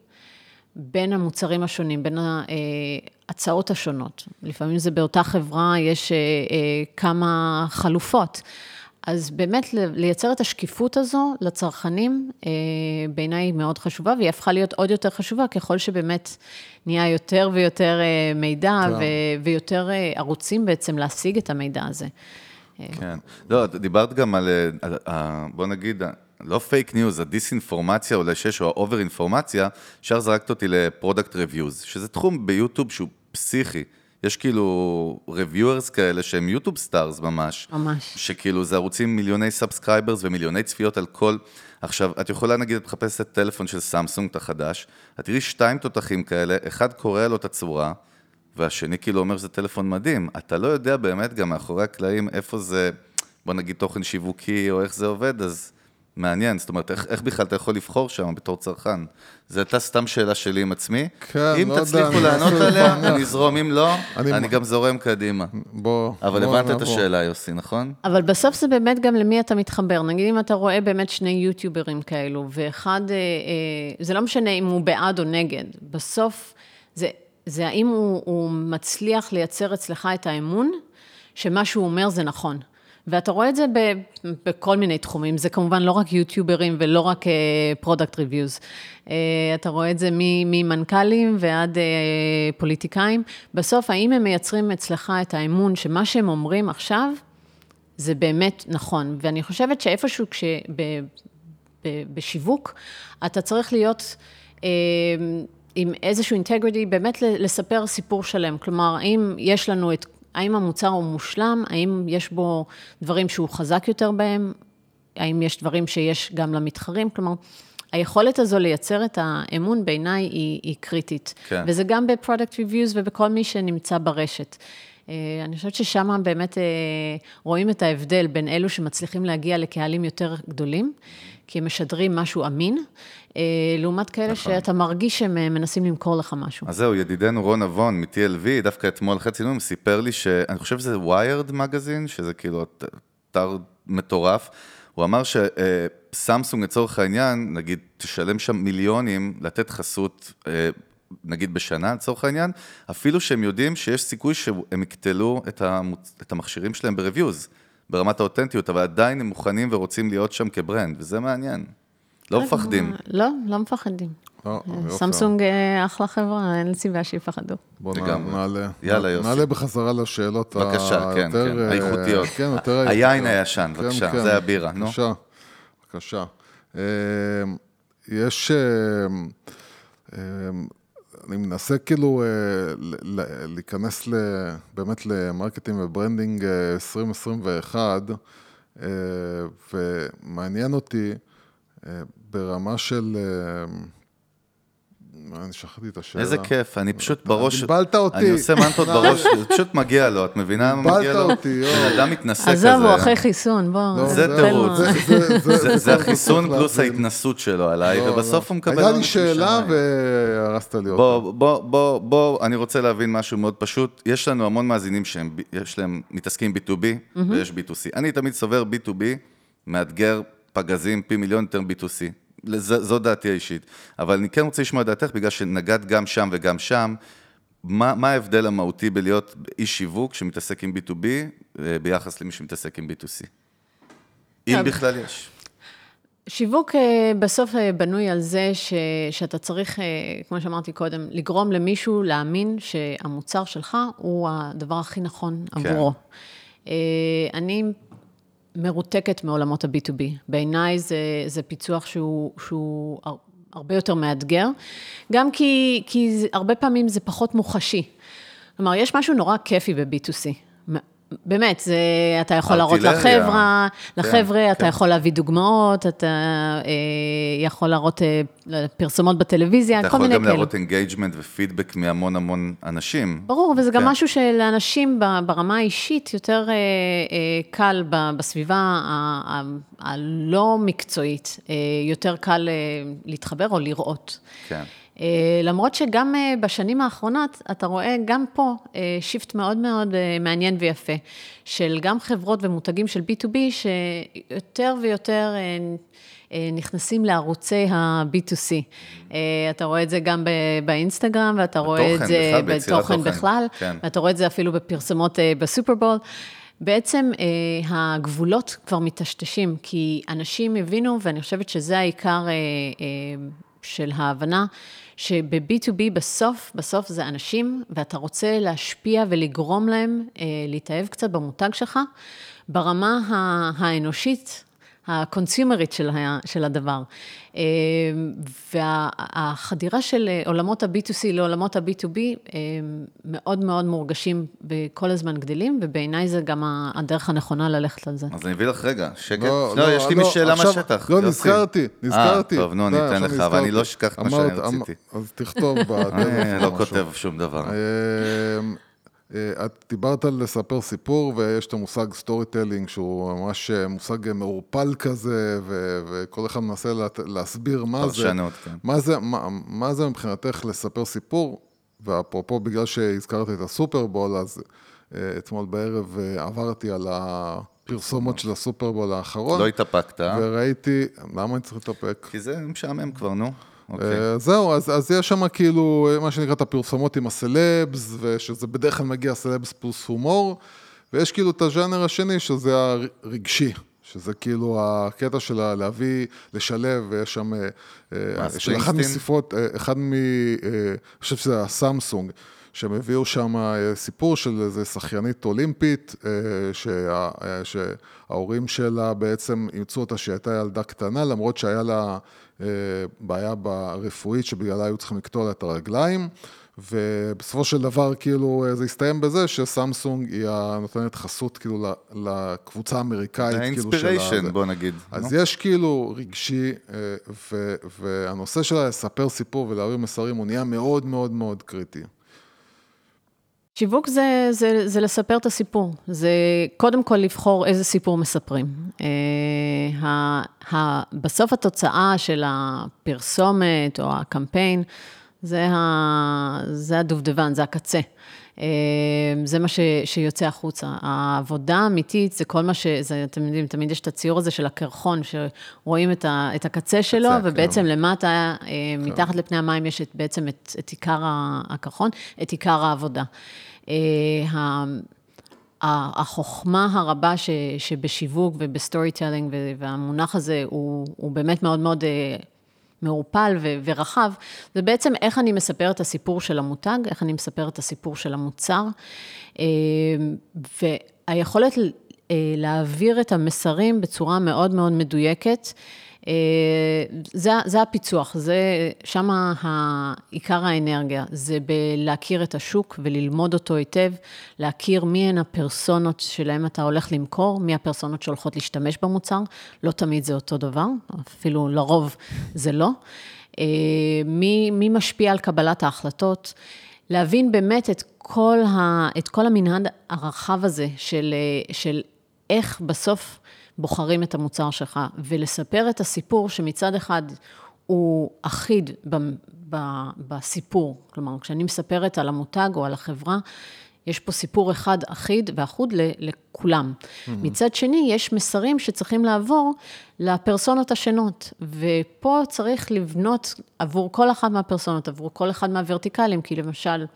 בין המוצרים השונים, בין ההצעות השונות. לפעמים זה באותה חברה, יש אה, אה, כמה חלופות. אז באמת לייצר את השקיפות הזו לצרכנים, אה, בעיניי היא מאוד חשובה, והיא הפכה להיות עוד יותר חשובה ככל שבאמת נהיה יותר ויותר אה, מידע כן. ו- ויותר אה, ערוצים בעצם להשיג את המידע הזה. כן. לא, דיברת גם על, אה, על, על בוא נגיד, לא פייק ניוז, הדיסאינפורמציה אולי שיש, או ה over אינפורמציה, ישר זרקת אותי ל product reviews, שזה תחום ביוטיוב שהוא פסיכי. יש כאילו reviewers כאלה שהם יוטיוב stars ממש. ממש. שכאילו זה ערוצים מיליוני subscribers ומיליוני צפיות על כל... עכשיו, את יכולה נגיד, את מחפשת טלפון של סמסונג, את החדש, את תראי שתיים תותחים כאלה, אחד קורא לו את הצורה, והשני כאילו אומר שזה טלפון מדהים. אתה לא יודע באמת גם מאחורי הקלעים איפה זה, בוא נגיד תוכן שיווקי או איך זה עובד, אז מעניין. זאת אומרת, איך, איך בכלל אתה יכול לבחור שם בתור צרכן? זו הייתה סתם שאלה שלי עם עצמי. כן, אם לא יודע, תצליחו לענות עליה. אני אזרום, אם לא, אני- אני גם זורם קדימה. בוא, אבל בוא הבנת את נעבור. השאלה, יוסי, נכון? אבל בסוף זה באמת גם למי אתה מתחבר. נגיד אם אתה רואה באמת שני יוטיוברים כאלו, ואחד, אה, אה, זה לא משנה אם הוא בעד או נגד, בסוף זה, זה האם הוא, הוא מצליח לייצר אצלך את האמון, שמה שהוא אומר זה נכון. ואתה רואה את זה ב, בכל מיני תחומים, זה כמובן לא רק יוטיוברים ולא רק product reviews. אתה רואה את זה ממנכ"לים ועד אה, פוליטיקאים. בסוף, האם הם מייצרים אצלך את האמון שמה שהם אומרים עכשיו, זה באמת נכון. ואני חושבת שאיפשהו כש... ב, ב, בשיווק, אתה צריך להיות אה, עם איזשהו integrity, באמת לספר סיפור שלם. כלומר, האם יש לנו את... האם המוצר הוא מושלם? האם יש בו דברים שהוא חזק יותר בהם? האם יש דברים שיש גם למתחרים? כלומר, היכולת הזו לייצר את האמון בעיניי היא, היא קריטית. כן. וזה גם ב product reviews ובכל מי שנמצא ברשת. אה, אני חושבת ששם באמת אה, רואים את ההבדל בין אלו שמצליחים להגיע לקהלים יותר גדולים, כי הם משדרים משהו אמין, אה, לעומת כאלה נכון. שאתה מרגיש שהם אה, מנסים למכור לך משהו. אז זהו, ידידנו רון נבון מ-TLV, דווקא אתמול אחרי צילום, סיפר לי שאני חושב שזה ויירד מגזין, שזה כאילו אתר מטורף. הוא אמר שסמסונג לצורך העניין, נגיד, תשלם שם מיליונים לתת חסות, אה, נגיד בשנה לצורך העניין, אפילו שהם יודעים שיש סיכוי שהם יקטלו את, המוצ... את המכשירים שלהם ב-reviews, ברמת האותנטיות, אבל עדיין הם מוכנים ורוצים להיות שם כברנד, וזה מעניין. לא מפחדים. לא, לא מפחדים. לא, יופי. סמסונג אה, אחלה חברה, אין סיבה שיפחדו. בוא. נעלה. יאללה, יוסי. נעלה בחזרה לשאלות בבקשה, כן, היותר, כן, אה, האיכותיות. כן, יותר היין האיכותיות. הישן, כן, בבקשה, כן. זה הבירה, נו. בבקשה, בבקשה. אה, יש... אה, אה, אני מנסה כאילו אה, להיכנס ל- באמת ל marketing ו branding אה, 2021, אה, ומעניין אותי אה, ברמה של... אני שכחתי את השאלה. איזה כיף, אני פשוט בראש... בלבלת אותי. אני עושה מנטות בראש, זה פשוט מגיע לו, את מבינה מה בלבלת מגיע לו? אותי, יואו. בן אדם מתנשא כזה. עזוב, הוא אחרי חיסון, בוא. לא, זה תירוץ. זה- החיסון פלוס. ההתנסות שלו עליי, לא, ובסוף לא. הוא מקבל... הייתה לי שאלה. והרסת לי אותה. בוא, בוא, בוא, אני רוצה להבין משהו מאוד פשוט. יש לנו המון מאזינים שהם, ב- יש להם, מתעסקים B2B ויש B2C. אני תמיד סובר B2B, מאתגר פגזים פי מיליון יותר B2C. זו דעתי האישית. אבל אני כן רוצה לשמוע את דעתך, בגלל שנגעת גם שם וגם שם. מה, מה ההבדל המהותי בלהיות איש שיווק שמתעסק עם B2B אה, ביחס למי שמתעסק עם B2C? אם. בכלל יש. שיווק אה, בסוף אה, בנוי על זה ש, שאתה צריך, כמו שאמרתי קודם, לגרום למישהו להאמין שהמוצר שלך הוא הדבר הכי נכון כן. עבורו. אה, אני מרותקת מעולמות ה-B2B. בעיניי זה, זה פיצוח שהוא, שהוא הר- הרבה יותר מאתגר, גם כי, כי הרבה פעמים זה פחות מוחשי. כלומר, יש משהו נורא כיפי ב-B2C. באמת, זה, אתה יכול להראות ארטילריה. לחברה, כן, לחבר'ה, אתה כן. יכול להביא דוגמאות, אתה אה, יכול להראות אה, פרסומות בטלוויזיה, אתה כל יכול מיני גם כאלו. להראות engagement ופידבק מהמון המון אנשים. ברור, וזה גם כן. משהו שלאנשים ברמה האישית יותר אה, אה, קל ב- בסביבה הלא מקצועית, אה, יותר קל אה, להתחבר או לראות. כן. אה, למרות שגם אה, בשנים האחרונות, אתה רואה גם פה אה, שיפט מאוד מאוד אה, מעניין ויפה, של גם חברות ומותגים של B2B, שיותר ויותר אה, אה, נכנסים לערוצי ה-B2C. אה, אתה רואה את זה גם באינסטגרם, ואתה רואה את זה בתוכן תוכן. בכלל, כן. ואתה רואה את זה אפילו בפרסומות אה, בסופרבול. בעצם אה, הגבולות כבר מטשטשים, כי אנשים הבינו, ואני חושבת שזה העיקר אה, אה, של ההבנה שב-B2B בסוף, בסוף זה אנשים, ואתה רוצה להשפיע ולגרום להם אה, להתאהב קצת במותג שלך, ברמה האנושית, הקונסיומרית של, ה- של הדבר. אה, והחדירה של עולמות ה-B2C לעולמות ה-B2B אה, מאוד מאוד מורגשים וכל הזמן גדלים, ובעיניי זה גם הדרך הנכונה ללכת על זה. אז אני אביא לך רגע, שקט. לא, לא, לא, יש לי לא, משאלה מהשטח. לא. נזכרתי, נזכרתי. אה, טוב, נו, אני די, אתן לך, אבל אני נזכרתי. לא אשכח את מה שאני אמרת, אמ- רציתי. אז תכתוב בטלפון. אני לא. כותב שום דבר. אה, את דיברת על לספר סיפור, ויש את המושג storytelling, שהוא ממש אה, מושג מעורפל כזה, ו- וכל אחד מנסה לת- להסביר מה זה. פרשנות, כן. מה זה, מה, מה זה מבחינתך לספר סיפור? ואפרופו, בגלל שהזכרת את הסופרבול, אז אה, אתמול בערב עברתי על הפרסומות של הסופרבול האחרון. לא התאפקת? וראיתי, למה אני צריך להתאפק? כי זה משעמם כבר, נו. אוקיי. אה, זהו, אז, אז יש שם כאילו, אה, מה שנקרא את הפרסומות עם הסלבס, ושזה בדרך כלל מגיע סלבס פלוס הומור, ויש כאילו את הז'אנר השני, שזה הרגשי, שזה כאילו הקטע של להביא, לשלב, ויש שם, אה, מה, של אחד ספרינגסטין? מספרות, אחד מ... אני חושב שזה הסמסונג. שהם הביאו שם סיפור של איזה שחיינית אולימפית, שה, שההורים שלה בעצם אימצו אותה שהיא הייתה ילדה קטנה, למרות שהיה לה בעיה ברפואית שבגללה היו צריכים לקטוע לה את הרגליים. ובסופו של דבר, כאילו, אה, זה הסתיים בזה שסמסונג היא הנותנת חסות, כאילו, לקבוצה האמריקאית, כאילו, של ה... האינספיריישן. בוא נגיד. אז נו. יש כאילו רגשי, אה, ו- והנושא של לספר סיפור ולהעביר מסרים הוא נהיה מאוד מאוד מאוד קריטי. שיווק זה, זה, זה לספר את הסיפור, זה קודם כל לבחור איזה סיפור מספרים. אה, בסוף התוצאה של הפרסומת או הקמפיין, זה, ה, זה הדובדבן, זה הקצה. אה, זה מה ש, שיוצא החוצה. העבודה האמיתית זה כל מה ש... זה, אתם יודעים, תמיד יש את הציור הזה של הקרחון, שרואים את, ה, את הקצה שלו, כן. ובעצם למטה, אה, מתחת לפני המים, יש את, בעצם את, את עיקר הקרחון, את עיקר העבודה. אה, החוכמה הרבה ש, שבשיווק וב storytelling, והמונח הזה הוא, הוא באמת מאוד מאוד אה, מעורפל ורחב, זה בעצם איך אני מספר את הסיפור של המותג, איך אני מספר את הסיפור של המוצר, אה, והיכולת אה, להעביר את המסרים בצורה מאוד מאוד מדויקת. אה, זה, זה הפיצוח, זה, שם עיקר האנרגיה, זה בלהכיר את השוק וללמוד אותו היטב, להכיר מי הן הפרסונות שלהם אתה הולך למכור, מי הפרסונות שהולכות להשתמש במוצר, לא תמיד זה אותו דבר, אפילו לרוב זה לא. אה, מי, מי משפיע על קבלת ההחלטות, להבין באמת את כל, ה, את כל המנהד הרחב הזה של, אה, של איך בסוף בוחרים את המוצר שלך, ולספר את הסיפור שמצד אחד הוא אחיד ב, ב, בסיפור. כלומר, כשאני מספרת על המותג או על החברה, יש פה סיפור אחד אחיד ואחוד לכולם. Mm-hmm. מצד שני, יש מסרים שצריכים לעבור לפרסונות השונות, ופה צריך לבנות עבור כל אחת מהפרסונות, עבור כל אחד מהוורטיקלים, כי למשל,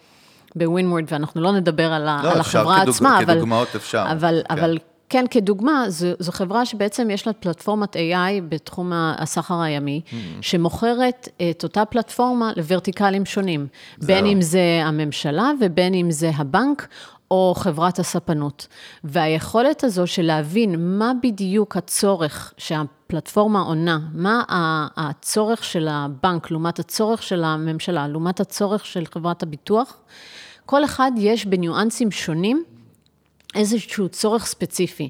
בווינוורד, ואנחנו לא נדבר על, לא, על החברה כדוג- עצמה, אבל... כדוגמאות אפשר, אבל, כן. אבל כן, כדוגמה, זו, זו חברה שבעצם יש לה פלטפורמת AI בתחום הסחר הימי, Mm-hmm. שמוכרת את אותה פלטפורמה לוורטיקלים שונים, בין אם זה הממשלה ובין אם זה הבנק. או חברת הספנות. והיכולת הזו של להבין מה בדיוק הצורך שהפלטפורמה עונה, מה הצורך של הבנק לעומת הצורך של הממשלה, לעומת הצורך של חברת הביטוח, כל אחד יש בניואנסים שונים איזשהו צורך ספציפי.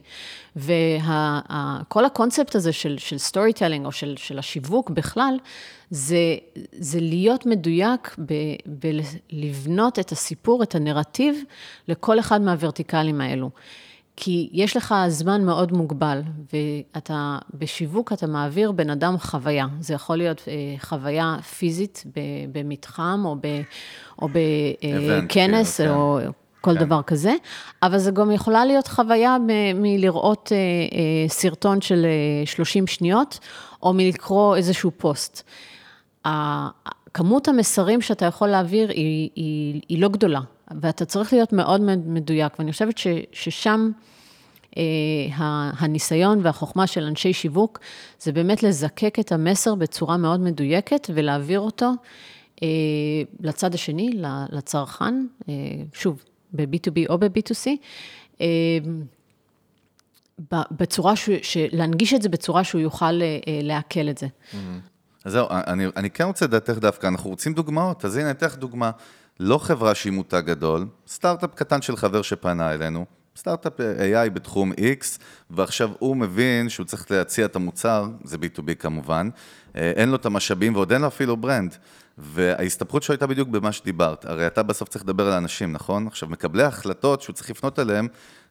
וכל הקונספט הזה של, של storytelling או של, של השיווק בכלל, זה, זה להיות מדויק בלבנות את הסיפור, את הנרטיב, לכל אחד מהוורטיקלים האלו. כי יש לך זמן מאוד מוגבל, ואתה, בשיווק אתה מעביר בן אדם חוויה. זה יכול להיות אה, חוויה פיזית ב- במתחם, או, ב, או בכנס, כאילו, או כל כן. דבר כזה, אבל זה גם יכולה להיות חוויה מ- מלראות אה, אה, סרטון של אה, 30 שניות, או מלקרוא איזשהו פוסט. כמות המסרים שאתה יכול להעביר היא, היא, היא לא גדולה, ואתה צריך להיות מאוד מדויק, ואני חושבת ש, ששם אה, הניסיון והחוכמה של אנשי שיווק, זה באמת לזקק את המסר בצורה מאוד מדויקת ולהעביר אותו אה, לצד השני, לצרכן, אה, שוב, ב-B2B או ב-B2C. אה, ב- בצורה, ש- ש- להנגיש את זה בצורה שהוא יוכל אה, אה, לעכל את זה. אז זהו, אני, אני כן רוצה לדעתך דווקא, אנחנו רוצים דוגמאות, אז הנה, אתן לך דוגמה. לא חברה שהיא מותג גדול, סטארט-אפ קטן של חבר שפנה אלינו, סטארט-אפ AI בתחום X, ועכשיו הוא מבין שהוא צריך להציע את המוצר, זה B2B כמובן, אה, אין לו את המשאבים ועוד אין לו אפילו ברנד. וההסתבכות שלו הייתה בדיוק במה שדיברת. הרי אתה בסוף צריך לדבר על אנשים, נכון? עכשיו, מקבלי ההחלטות שהוא צריך לפנות אליהם,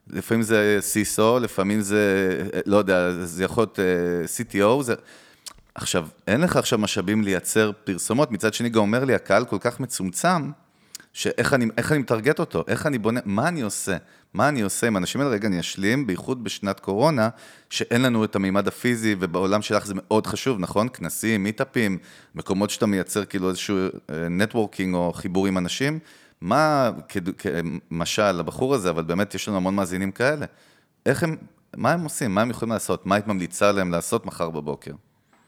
לפעמים זה CISO, לפעמים זה, לא יודע, זה יכול להיות אה, CTO, זה... עכשיו, אין לך עכשיו משאבים לייצר פרסומות, מצד שני גם אומר לי, הקהל כל כך מצומצם, שאיך אני, אני מטרגט אותו, איך אני בונה, מה אני עושה? מה אני עושה עם האנשים האלה? רגע, אני אשלים, בייחוד בשנת קורונה, שאין לנו את המימד הפיזי, ובעולם שלך זה מאוד חשוב, נכון? כנסים, מיטאפים, מקומות שאתה מייצר כאילו איזשהו נטוורקינג או חיבור עם אנשים. מה, כמשל, הבחור הזה, אבל באמת יש לנו המון מאזינים כאלה, איך הם, מה הם עושים? מה הם יכולים לעשות? מה היית ממליצה להם לעשות מחר בבוקר?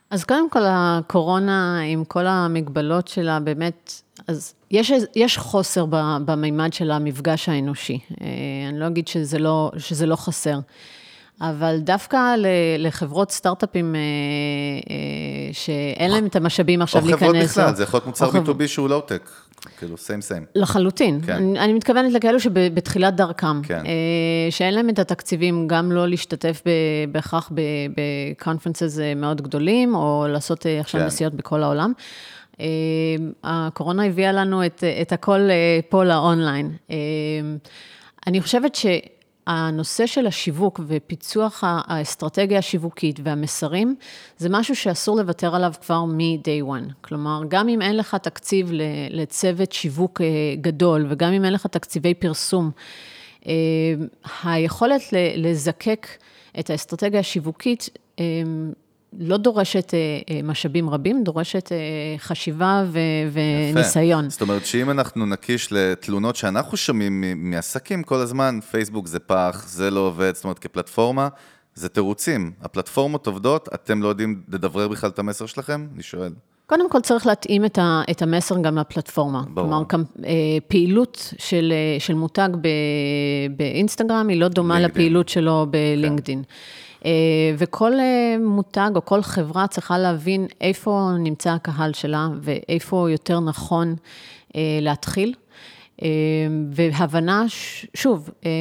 אז קודם כל, הקורונה, עם כל המגבלות שלה, באמת, אז יש, יש חוסר במימד של המפגש האנושי. אה, אני לא אגיד שזה לא, שזה לא חסר. אבל דווקא לחברות סטארט-אפים אה, אה, שאין להם את המשאבים עכשיו או להיכנס... חברות בכלל, זה יכול להיות מוצר או חב- B2B שהוא לואו-טק, כאילו, same same. לחלוטין. כן. אני, אני מתכוונת לכאלו שבתחילת דרכם, כן. שאין להם את התקציבים גם לא להשתתף בהכרח ב conferences מאוד גדולים, או לעשות עכשיו כן. נסיעות בכל העולם. אה, הקורונה הביאה לנו את, את הכל אה, פה לאונליין. אה, אני חושבת שהנושא של השיווק ופיצוח האסטרטגיה השיווקית והמסרים, זה משהו שאסור לוותר עליו כבר מ-day one. כלומר, גם אם אין לך תקציב לצוות שיווק אה, גדול, וגם אם אין לך תקציבי פרסום, אה, היכולת לזקק את האסטרטגיה השיווקית, לא דורשת אה, אה, משאבים רבים, דורשת אה, חשיבה ו- וניסיון. זאת אומרת שאם אנחנו נקיש לתלונות שאנחנו שומעים מעסקים כל הזמן, פייסבוק זה פח, זה לא עובד, זאת אומרת כפלטפורמה, זה תירוצים. הפלטפורמות עובדות, אתם לא יודעים לדברר בכלל את המסר שלכם? אני שואל. קודם כל צריך להתאים את, ה, את המסר גם לפלטפורמה. ברור. כלומר, אה, פעילות של, של מותג ב, באינסטגרם היא לא דומה לינקדאין. לפעילות שלו בלינקדאין. אה, וכל אה, מותג או כל חברה צריכה להבין איפה נמצא הקהל שלה ואיפה יותר נכון אה, להתחיל. אה, והבנה, שוב, אה,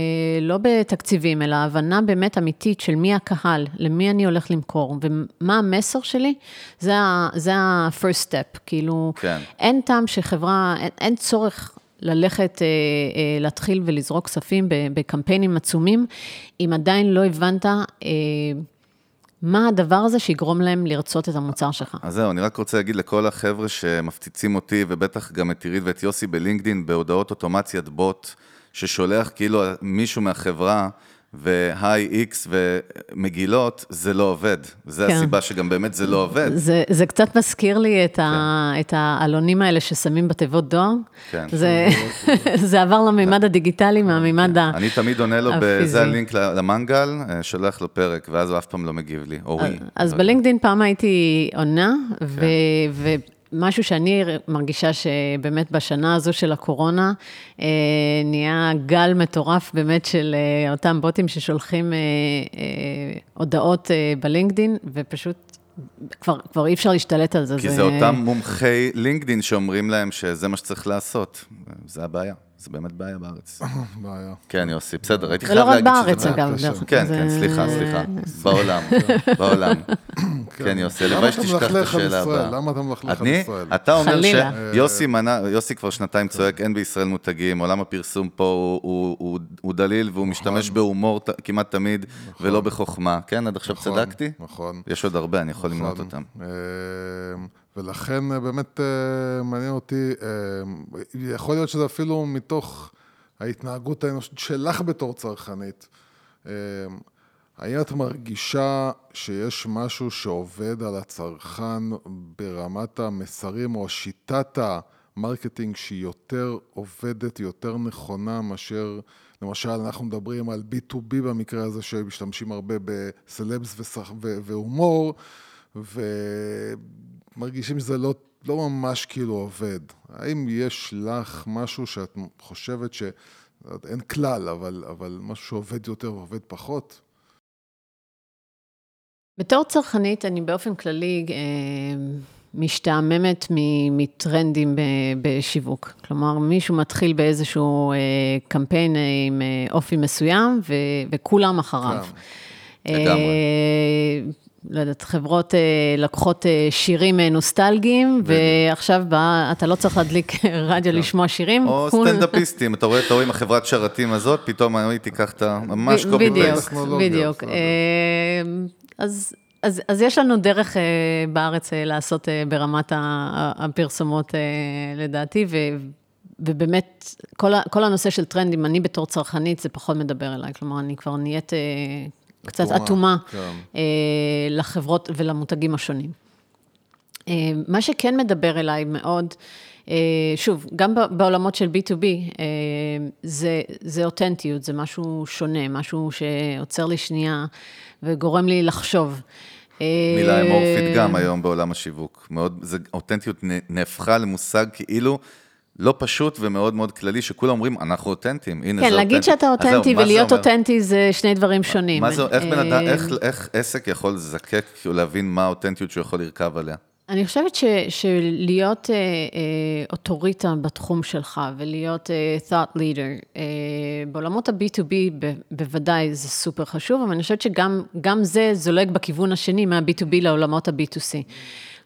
לא בתקציבים, אלא הבנה באמת אמיתית של מי הקהל, למי אני הולך למכור, ומה המסר שלי, זה ה-first step. כאילו, כן. אין טעם שחברה, אין, אין צורך ללכת, אה, אה, להתחיל ולזרוק כספים בקמפיינים עצומים, אם עדיין לא הבנת אה, מה הדבר הזה שיגרום להם לרצות את המוצר שלך. אז זהו, אני רק רוצה להגיד לכל החבר'ה שמפציצים אותי, ובטח גם את עירית ואת יוסי בלינקדין, בהודעות אוטומציות בוט, ששולח כאילו מישהו מהחברה, והיי איקס ומגילות, זה לא עובד. זה כן. הסיבה שגם באמת זה לא עובד. זה, זה קצת מזכיר לי את, ה, את העלונים האלה ששמים בתיבות דואר. כן. זה, זה עבר למימד הדיגיטלי מהמימד ה... אני תמיד עונה לו, הפיזי. זה הלינק למנגל, אה, שולח לו פרק, ואז הוא אף פעם לא מגיב לי, או היא. אז לא בלינקדאין פעם הייתי עונה, ו- ומשהו שאני מרגישה שבאמת בשנה הזו של הקורונה, אה, נהיה גל מטורף באמת של אה, אותם בוטים ששולחים אה, אה, הודעות אה, בלינקדאין, ופשוט כבר, כבר אי אפשר להשתלט על זה. כי זה אותם מומחי לינקדין שאומרים להם שזה מה שצריך לעשות. זה הבעיה, זה באמת בעיה בארץ. בעיה. כן, יוסי, בסדר, הייתי זה לא חייב רק להגיד שזה... בארץ, בעיה. אגב. קשה. דרך- כן, זה- כן, סליחה, סליחה. בעולם, בעולם. כן, יוסי, למה הלוואי אתה שתשכח את השאלה? הבאה. למה אתה מלכלך על אני, ישראל? אתה אומר. שיוסי מנה, יוסי כבר שנתיים צועק, אין בישראל מותגים, עולם הפרסום פה הוא- דליל והוא משתמש בהומור כמעט תמיד, ולא בחוכמה. כן, עד עכשיו נכון, צדקתי? נכון. יש עוד הרבה, אני יכול למנות נכון. אותם. ולכן אה, באמת אה, מעניין אותי, אה, יכול להיות שזה אפילו מתוך ההתנהגות האנושית שלך בתור צרכנית. האם את מרגישה שיש משהו שעובד על הצרכן ברמת המסרים או שיטת marketing שהיא יותר עובדת, יותר נכונה מאשר, למשל, אנחנו מדברים על B2B במקרה הזה, שמשתמשים הרבה בסלבס ושח- ו- והומור, ומרגישים שזה לא, לא ממש כאילו עובד. האם יש לך משהו שאת חושבת ש... אין כלל, אבל, אבל משהו שעובד יותר ועובד פחות? בתור צרכנית, אני באופן כללי אה, משתעממת מטרנדים ב- בשיווק. כלומר, מישהו מתחיל באיזשהו אה, קמפיין אה, עם אופי מסוים, ו- וכולם אחריו. לגמרי. לא יודעת, חברות אה, לקחות אה, שירים אה, נוסטלגיים, ועכשיו בא, אתה לא צריך להדליק רדיו לשמוע שירים. או כול- סטנדאפיסטים, אתה רואה, אתה רואה עם החברת שרתים הזאת, פתאום היא תיקח את ה... ממש קופי בדיוק, פייסט. בדיוק. אה, אז, אז, אז יש לנו דרך אה, בארץ אה, לעשות אה, ברמת הפרסומות, אה, לדעתי, ו, ובאמת, כל, כל הנושא של טרנדים, אני בתור צרכנית, זה פחות מדבר אליי. כלומר, אני כבר נהיית קצת אטומה, כן. אה, לחברות ולמותגים השונים. אה, מה שכן מדבר אליי מאוד, אה, שוב, גם בעולמות של B2B, אה, זה, זה אותנטיות, זה משהו שונה, משהו שעוצר לי שנייה וגורם לי לחשוב. מילה אמורפית גם היום בעולם השיווק. מאוד, זה, אותנטיות נהפכה למושג כאילו לא פשוט ומאוד מאוד כללי, שכולם אומרים, אנחנו אותנטיים, הנה כן, זה להגיד אותנטי. שאתה אז זהו, אותנטי ולהיות? אותנטי זה שני דברים שונים. מה זה, איך בן אדם, אה, איך, איך עסק יכול לזקק, כאילו להבין מה האותנטיות שהוא יכול לרכב עליה? אני חושבת ש, שלהיות אה, אה, אוטוריטה בתחום שלך ולהיות אה, thought leader, אה, בעולמות ה-B2B ב, בוודאי זה סופר חשוב, אבל אני חושבת שגם גם זה זולג בכיוון השני מה-B2B לעולמות ה-B2C.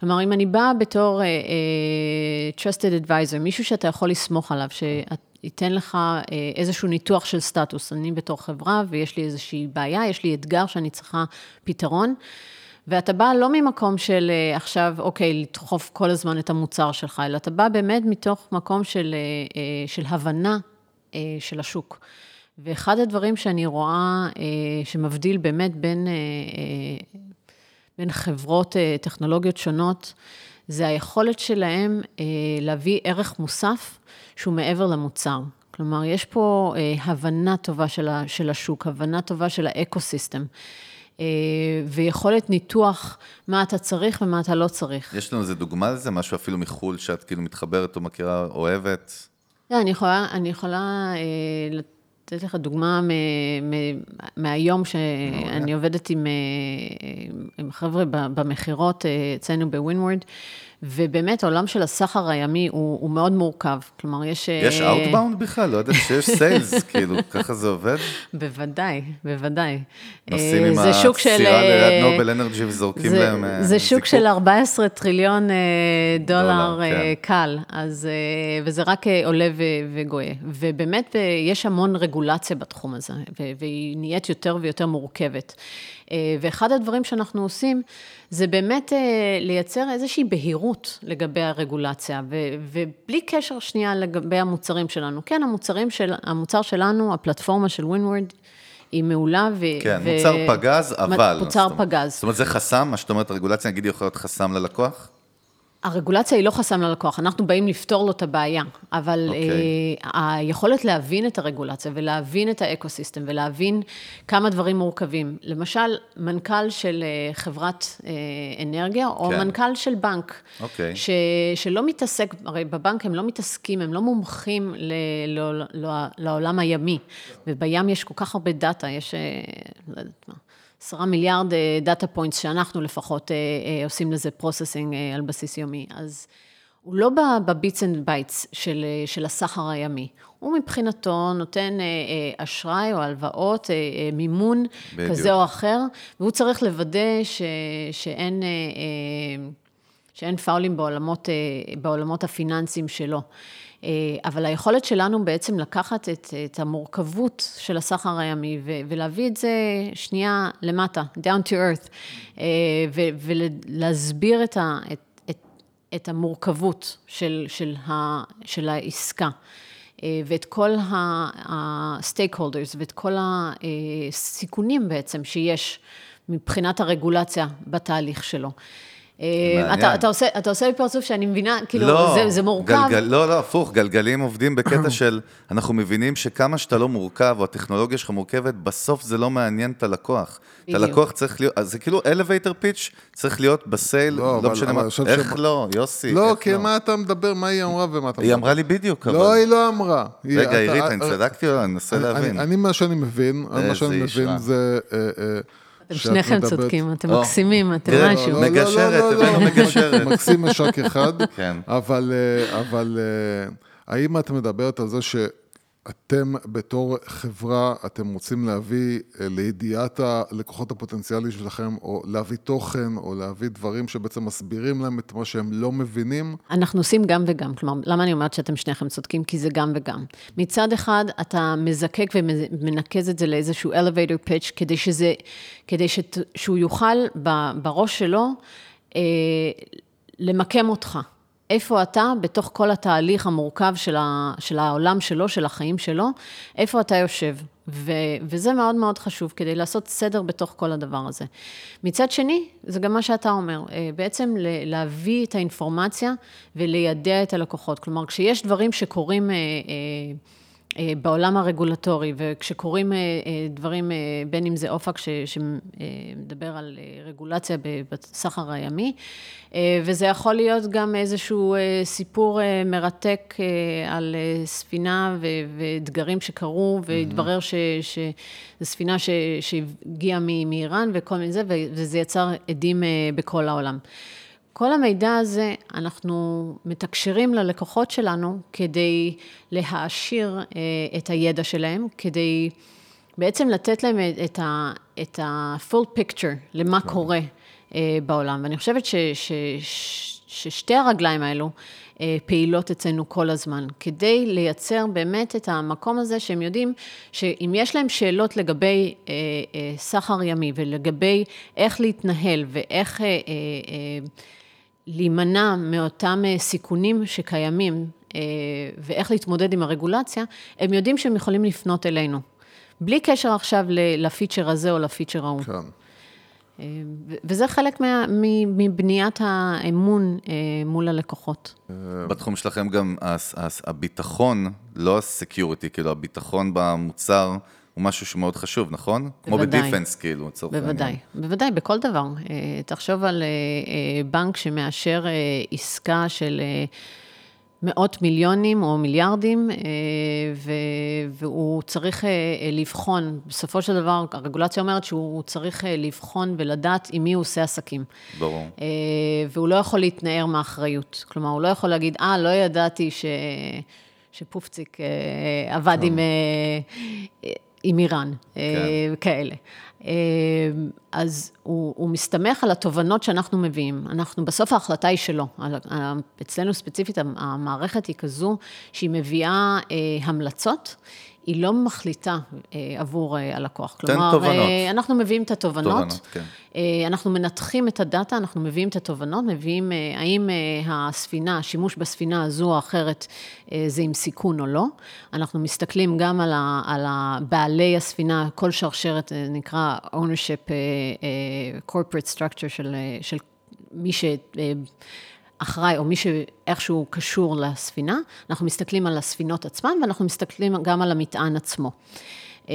כלומר, אם אני באה בתור אה, אה, trusted advisor, מישהו שאתה יכול לסמוך עליו, שייתן לך אה, איזשהו ניתוח של סטטוס, אני בתור חברה ויש לי איזושהי בעיה, יש לי אתגר שאני צריכה פתרון. ואתה בא לא ממקום של אה, עכשיו, אוקיי, לדחוף כל הזמן את המוצר שלך, אלא אתה בא באמת מתוך מקום של, אה, אה, של הבנה אה, של השוק. ואחד הדברים שאני רואה אה, שמבדיל באמת בין, אה, אה, בין חברות אה, טכנולוגיות שונות, זה היכולת שלהם אה, להביא ערך מוסף שהוא מעבר למוצר. כלומר, יש פה אה, הבנה טובה של, השוק, הבנה טובה של האקו-סיסטם, אה, ויכולת ניתוח מה אתה צריך ומה אתה לא צריך. יש לנו איזה דוגמה לזה, משהו אפילו מחו"ל שאת כאילו מתחברת או מכירה, אוהבת? לא, אני יכולה, אני יכולה לתת לך דוגמה מהיום שאני עובדת עם, אה, חבר'ה במכירות אה, אצלנו ב Windward, ובאמת העולם של הסחר הימי הוא, הוא מאוד מורכב. כלומר, יש... אה, יש outbound בכלל? לא יודעת שיש sales, כאילו, ככה זה עובד? בוודאי, בוודאי. נוסעים אה, עם שוק של, הסירה אה, ליד Noble Energy וזורקים זה, להם אה, זה שוק. של 14 טריליון אה, דולר, דולר, אה, כן. קל, אז, אה, וזה רק אה, עולה ו- וגואה. ובאמת אה, יש המון רגולציה בתחום הזה, והיא נהיית יותר ויותר מורכבת. אה, ואחד הדברים שאנחנו עושים, זה באמת אה, לייצר איזושהי בהירות לגבי הרגולציה, ו- ובלי קשר שנייה לגבי המוצרים שלנו. כן, המוצרים של, המוצר שלנו, הפלטפורמה של Windward, היא מעולה ו... כן, ו- מוצר פגז, אבל... מוצר זאת אומרת- פגז. זאת אומרת, זה חסם? מה שאת אומרת, הרגולציה, נגיד, יכולה להיות חסם ללקוח? הרגולציה היא לא חסם ללקוח, אנחנו באים לפתור לו את הבעיה, אבל אוקיי. okay. היכולת להבין את הרגולציה ולהבין את ה ecosystem ולהבין כמה דברים מורכבים, למשל, מנכ"ל של אה, חברת אה, אנרגיה, או כן. מנכ"ל של בנק, אוקיי. ש, שלא מתעסק, הרי בבנק הם לא מתעסקים, הם לא מומחים ל, ל, ל, לעולם הימי, ובים יש כל כך הרבה דאטה, יש, אה, לא יודעת מה. עשרה מיליארד data points שאנחנו לפחות אה, אה, עושים לזה processing על בסיס יומי. אז הוא לא ב bits and bytes של, אה, של הסחר הימי. הוא מבחינתו נותן אה, אה, אשראי או הלוואות, אה, אה, מימון בדיוק. כזה או אחר, והוא צריך לוודא ש, שאין, אה, אה, שאין פאולים בעולמות, אה, בעולמות הפיננסיים שלו. אה, אבל היכולת שלנו בעצם לקחת את, את המורכבות של הסחר הימי ו- ולהביא את זה שנייה למטה, down to earth, אה, ו- ולהסביר את, ה- את, את, את המורכבות של, של, ה- של העסקה. אה, ואת כל ה-stakeholders ואת כל הסיכונים בעצם שיש מבחינת הרגולציה בתהליך שלו. אה. אתה, אתה, עושה, אתה עושה לי פרצוף שאני מבינה, כאילו, לא, זה, זה מורכב. גלגל, לא, לא, הפוך, גלגלים עובדים בקטע של, אנחנו מבינים שכמה שאתה לא מורכב, או הטכנולוגיה שלך מורכבת, בסוף זה לא מעניין את הלקוח. את. הלקוח צריך להיות, אז זה כאילו elevator pitch, צריך להיות בסייל, לא, לא, אבל- משנה מה, איך לא, יוסי, לא, כי מה אתה מדבר, מה היא אמרה ומה אתה מדבר. היא אמרה לי בדיוק, אבל... לא, היא לא אמרה. רגע, עירית, אה, אני אה, צדקתי או לא? אני מנסה אני- להבין. אני- מה שאני מבין, מה שאני. מבין זה... אה, אה, אתם שניכם צודקים, אתם או. מקסימים, אתם משהו. לא, לא, מגשרת, הבאנו מגשרת. מקסים משק אחד, כן. אבל, אה, אבל אה, האם את מדברת על זה שאתם בתור חברה, אתם רוצים להביא אה, לידיעת הלקוחות הפוטנציאליים שלכם, או להביא תוכן, או להביא דברים שבעצם מסבירים להם את מה שהם לא מבינים? אנחנו עושים גם וגם, כלומר, למה אני אומרת שאתם שניכם צודקים? כי זה גם וגם. מצד אחד, אתה מזקק ומנקז את זה לאיזשהו elevator pitch, כדי, שזה, כדי שת, שהוא יוכל בראש שלו אה, למקם אותך. איפה אתה בתוך כל התהליך המורכב של, ה, של העולם שלו, של החיים שלו, איפה אתה יושב. ו, וזה מאוד מאוד חשוב, כדי לעשות סדר בתוך כל הדבר הזה. מצד שני, זה גם מה שאתה אומר, אה, בעצם להביא את האינפורמציה וליידע את הלקוחות. כלומר, כשיש דברים שקורים... אה, בעולם הרגולטורי, וכשקורים אה, אה, דברים, בין אם זה אופק ש- שמדבר על רגולציה בסחר הימי, וזה יכול להיות גם איזשהו סיפור מרתק על ספינה ו- ואתגרים שקרו, והתברר ש- שזו ספינה ש- שהגיעה מאיראן וכל מיני זה, וזה יצר עדים בכל העולם. כל המידע הזה, אנחנו מתקשרים ללקוחות שלנו כדי להעשיר אה, את הידע שלהם, כדי בעצם לתת להם את ה- את ה-full picture למה קורה אה, בעולם. ואני חושבת ש, ש, ש, ששתי הרגליים האלו אה, פעילות אצלנו כל הזמן, כדי לייצר באמת את המקום הזה שהם יודעים שאם יש להם שאלות לגבי אה, אה, סחר ימי ולגבי איך להתנהל ואיך... אה, אה, להימנע מאותם אה, סיכונים שקיימים אה, ואיך להתמודד עם הרגולציה, הם יודעים שהם יכולים לפנות אלינו. בלי קשר עכשיו לפיצ'ר הזה או לפיצ'ר ההוא. כן. אה, וזה חלק מה- מבניית האמון מול הלקוחות. בתחום שלכם גם הביטחון, לא ה security, כאילו הביטחון במוצר הוא משהו שמאוד חשוב, נכון? כמו בוודאי. ב defense, כאילו, לצורך העניין. בוודאי, בוודאי, בכל דבר. אה, תחשוב על אה, אה, בנק שמאשר עסקה של מאות מיליונים או מיליארדים, והוא צריך לבחון, בסופו של דבר, הרגולציה אומרת שהוא צריך לבחון ולדעת עם מי הוא עושה עסקים. ברור. והוא לא יכול להתנער מאחריות. כלומר, הוא לא יכול להגיד, אה, לא ידעתי ש... שפופציק עבד עם, עם איראן, אה, כאלה. אה, אז הוא, הוא מסתמך על התובנות שאנחנו מביאים. אנחנו, בסוף ההחלטה היא שלו. אצלנו ספציפית, המערכת היא כזו שהיא מביאה אה, המלצות. היא לא מחליטה אה, עבור אה, הלקוח. תן כלומר, תובנות. אה, אנחנו מביאים את התובנות. תובנות, כן. אה, אנחנו מנתחים את הדאטה, אנחנו מביאים את התובנות, מביאים אה, האם אה, הספינה, השימוש בספינה הזו או אחרת, אה, זה עם סיכון או לא. אנחנו מסתכלים גם על, ה, על בעלי הספינה, כל שרשרת, אה, נקרא ownership אה, אה, corporate structure של, אה, של מי ש... אחראי, או מי שאיכשהו קשור לספינה, אנחנו מסתכלים על הספינות עצמן, ואנחנו מסתכלים גם על המטען עצמו. אה,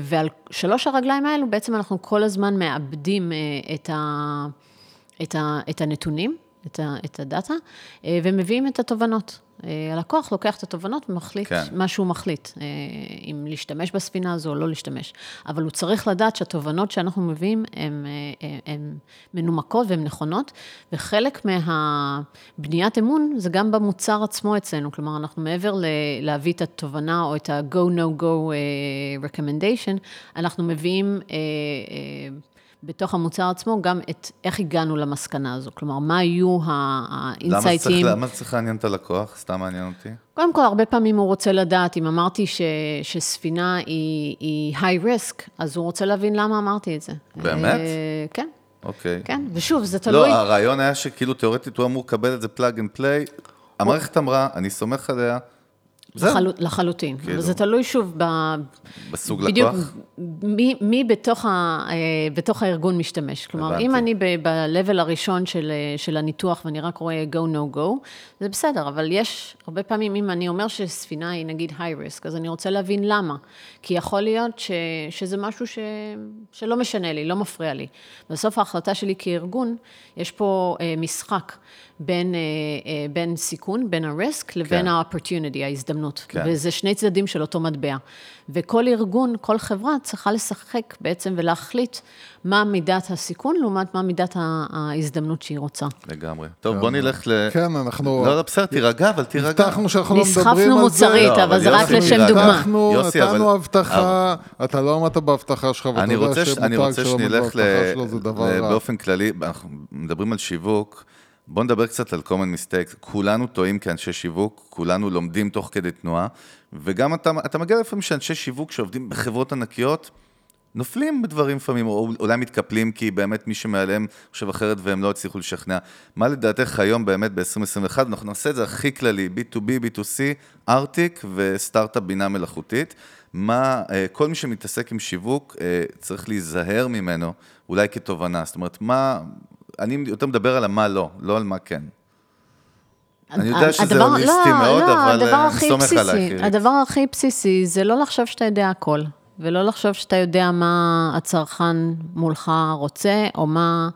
ועל שלוש הרגליים האלו, בעצם אנחנו כל הזמן מאבדים אה, את, ה, את, ה, את הנתונים, את, ה, את הדאטה, אה, ומביאים את התובנות. אה, הלקוח לוקח את התובנות ומחליט כן. מה שהוא מחליט, אה, אם להשתמש בספינה הזו או לא להשתמש. אבל הוא צריך לדעת שהתובנות שאנחנו מביאים הן הן מנומקות והן נכונות, וחלק מהבניית אמון זה גם במוצר עצמו אצלנו. כלומר, אנחנו מעבר ל- להביא את התובנה או את ה-go-no-go אה, recommendation, אנחנו מביאים... בתוך המוצר עצמו, גם את איך הגענו למסקנה הזו. כלומר, מה היו האינסייטים. למה זה צריך לעניין את הלקוח? סתם מעניין אותי. קודם כל, הרבה פעמים הוא רוצה לדעת, אם אמרתי ש, שספינה היא, היא high risk, אז הוא רוצה להבין למה אמרתי את זה. באמת? אה, כן, אוקיי. כן, ושוב, זה תלוי. לא, הרעיון היה שכאילו תיאורטית הוא אמור לקבל את זה plug and play. המערכת אמרה, אני סומך עליה, לחלוט, לחלוטין. כאילו. כאילו. זה תלוי שוב ב... בסוג בדיוק, לקוח? מי, מי בתוך, ה, אה, בתוך הארגון משתמש. כלומר, הבנתי. אם אני ב-level הראשון של, אה, של הניתוח ואני רק רואה go, no, go, זה בסדר, אבל יש, הרבה פעמים, אם אני אומר שספינה היא נגיד high risk, אז אני רוצה להבין למה. כי יכול להיות ש, שזה משהו ש, שלא משנה לי, לא מפריע לי. בסוף ההחלטה שלי כארגון, יש פה אה, משחק בין, אה, אה, בין סיכון, בין ה-risk, לבין כן. ה-opportunity, ההזדמנות. כן. וזה שני צדדים של אותו מטבע. וכל ארגון, כל חברה צריכה לשחק בעצם ולהחליט מה מידת הסיכון לעומת מה מידת ההזדמנות שהיא רוצה. לגמרי. טוב, בוא נלך ל... כן, אנחנו... לא, לא, בסדר, תירגע, אבל תירגע. הבטחנו שאנחנו לא נסחפנו מדברים על זה. מוצרית, לא, אבל זה רק לשם. דוגמה. הבטחנו, נתנו אבל- הבטחה, אתה לא עמדת בהבטחה שלך, ואתה יודע שמותג רוצה שלא עומד בהבטחה. שלו זה דבר רע. באופן כללי, אנחנו מדברים על שיווק, בואו נדבר קצת על common mistakes. כולנו טועים כאנשי שיווק, כולנו לומדים תוך כדי תנועה, וגם אתה, אתה מגיע לפעמים שאנשי שיווק שעובדים בחברות ענקיות, נופלים בדברים לפעמים, או אולי מתקפלים כי באמת מי שמעליהם חושב אחרת והם לא הצליחו לשכנע. מה לדעתך היום באמת ב-2021? אנחנו נעשה את זה הכי כללי, B2B, B2C, ארטיק וסטארט-אפ בינה מלאכותית. מה, אה, כל מי שמתעסק עם שיווק אה, צריך להיזהר ממנו, אולי כתובנה. זאת אומרת, מה, אני יותר מדבר על המה לא, לא על מה כן. אני יודע שזה הדבר- הוליסטי לא, מאוד, לא, אבל, אה, סומך עלייך. הדבר הכי בסיסי זה לא לחשוב שאתה יודע הכל, ולא לחשוב שאתה יודע מה הצרכן מולך רוצה, או מה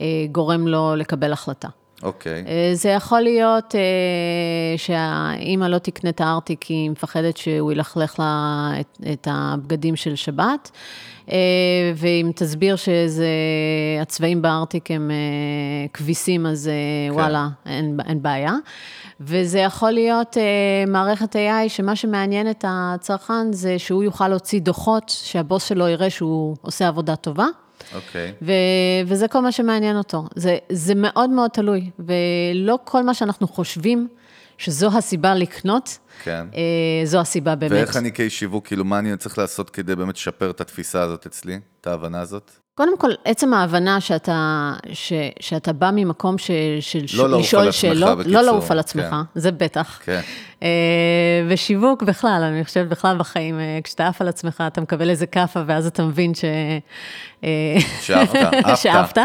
אה, גורם לו לקבל החלטה. אוקיי. אה, זה יכול להיות אה, שהאימא לא תקנה את הארטיק כי היא מפחדת שהוא ילכלך לה את, את הבגדים של שבת, אה, ואם תסביר שזה, הצבעים בארטיק הם כביסים, אז אה, וואלה, אין, אין בעיה. וזה יכול להיות מערכת AI, שמה שמעניין את הצרכן זה שהוא יוכל להוציא דוחות, שהבוס שלו יראה שהוא עושה עבודה טובה. אוקיי. ו- וזה כל מה שמעניין אותו. זה, זה מאוד מאוד תלוי, ולא כל מה שאנחנו חושבים שזו הסיבה לקנות, כן. אה, זו הסיבה באמת. ואיך אני כאיש שיווק, כאילו, מה אני צריך לעשות כדי באמת לשפר את התפיסה הזאת אצלי, את ההבנה הזאת? קודם כל, עצם ההבנה שאתה, ש, שאתה בא ממקום ש, של לא לעוף לשאול על עצמך, שאלות, לא לעוף על עצמך, כן. זה בטח. כן. אה, ושיווק בכלל, אני חושבת בכלל בחיים, אה, כשאתה עף על עצמך, אתה מקבל איזה כאפה, ואז אתה מבין ש... אה, שאהבת, אהבת.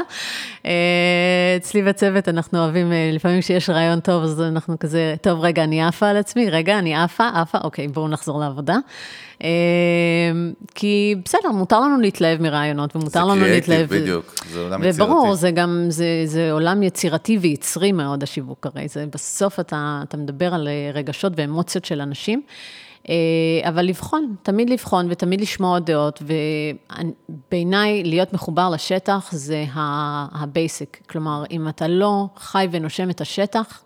אה, אצלי בצוות אנחנו אוהבים, לפעמים כשיש רעיון טוב, אז אנחנו כזה, טוב, רגע, אני עפה על עצמי, רגע, אני עפה, עפה, אוקיי, בואו נחזור לעבודה. כי בסדר, מותר לנו להתלהב מרעיונות, ומותר לנו להתלהב. בדיוק, זה עולם יצירתי. וברור, זה גם, זה, זה עולם יצירתי ויצרי מאוד, השיווק הרי. זה בסוף אתה, אתה מדבר על אה, רגשות ואמוציות של אנשים. אה, אבל לבחון, תמיד לבחון ותמיד לשמוע דעות, ובעיניי להיות מחובר לשטח זה ה basic. כלומר, אם אתה לא חי ונושם את השטח,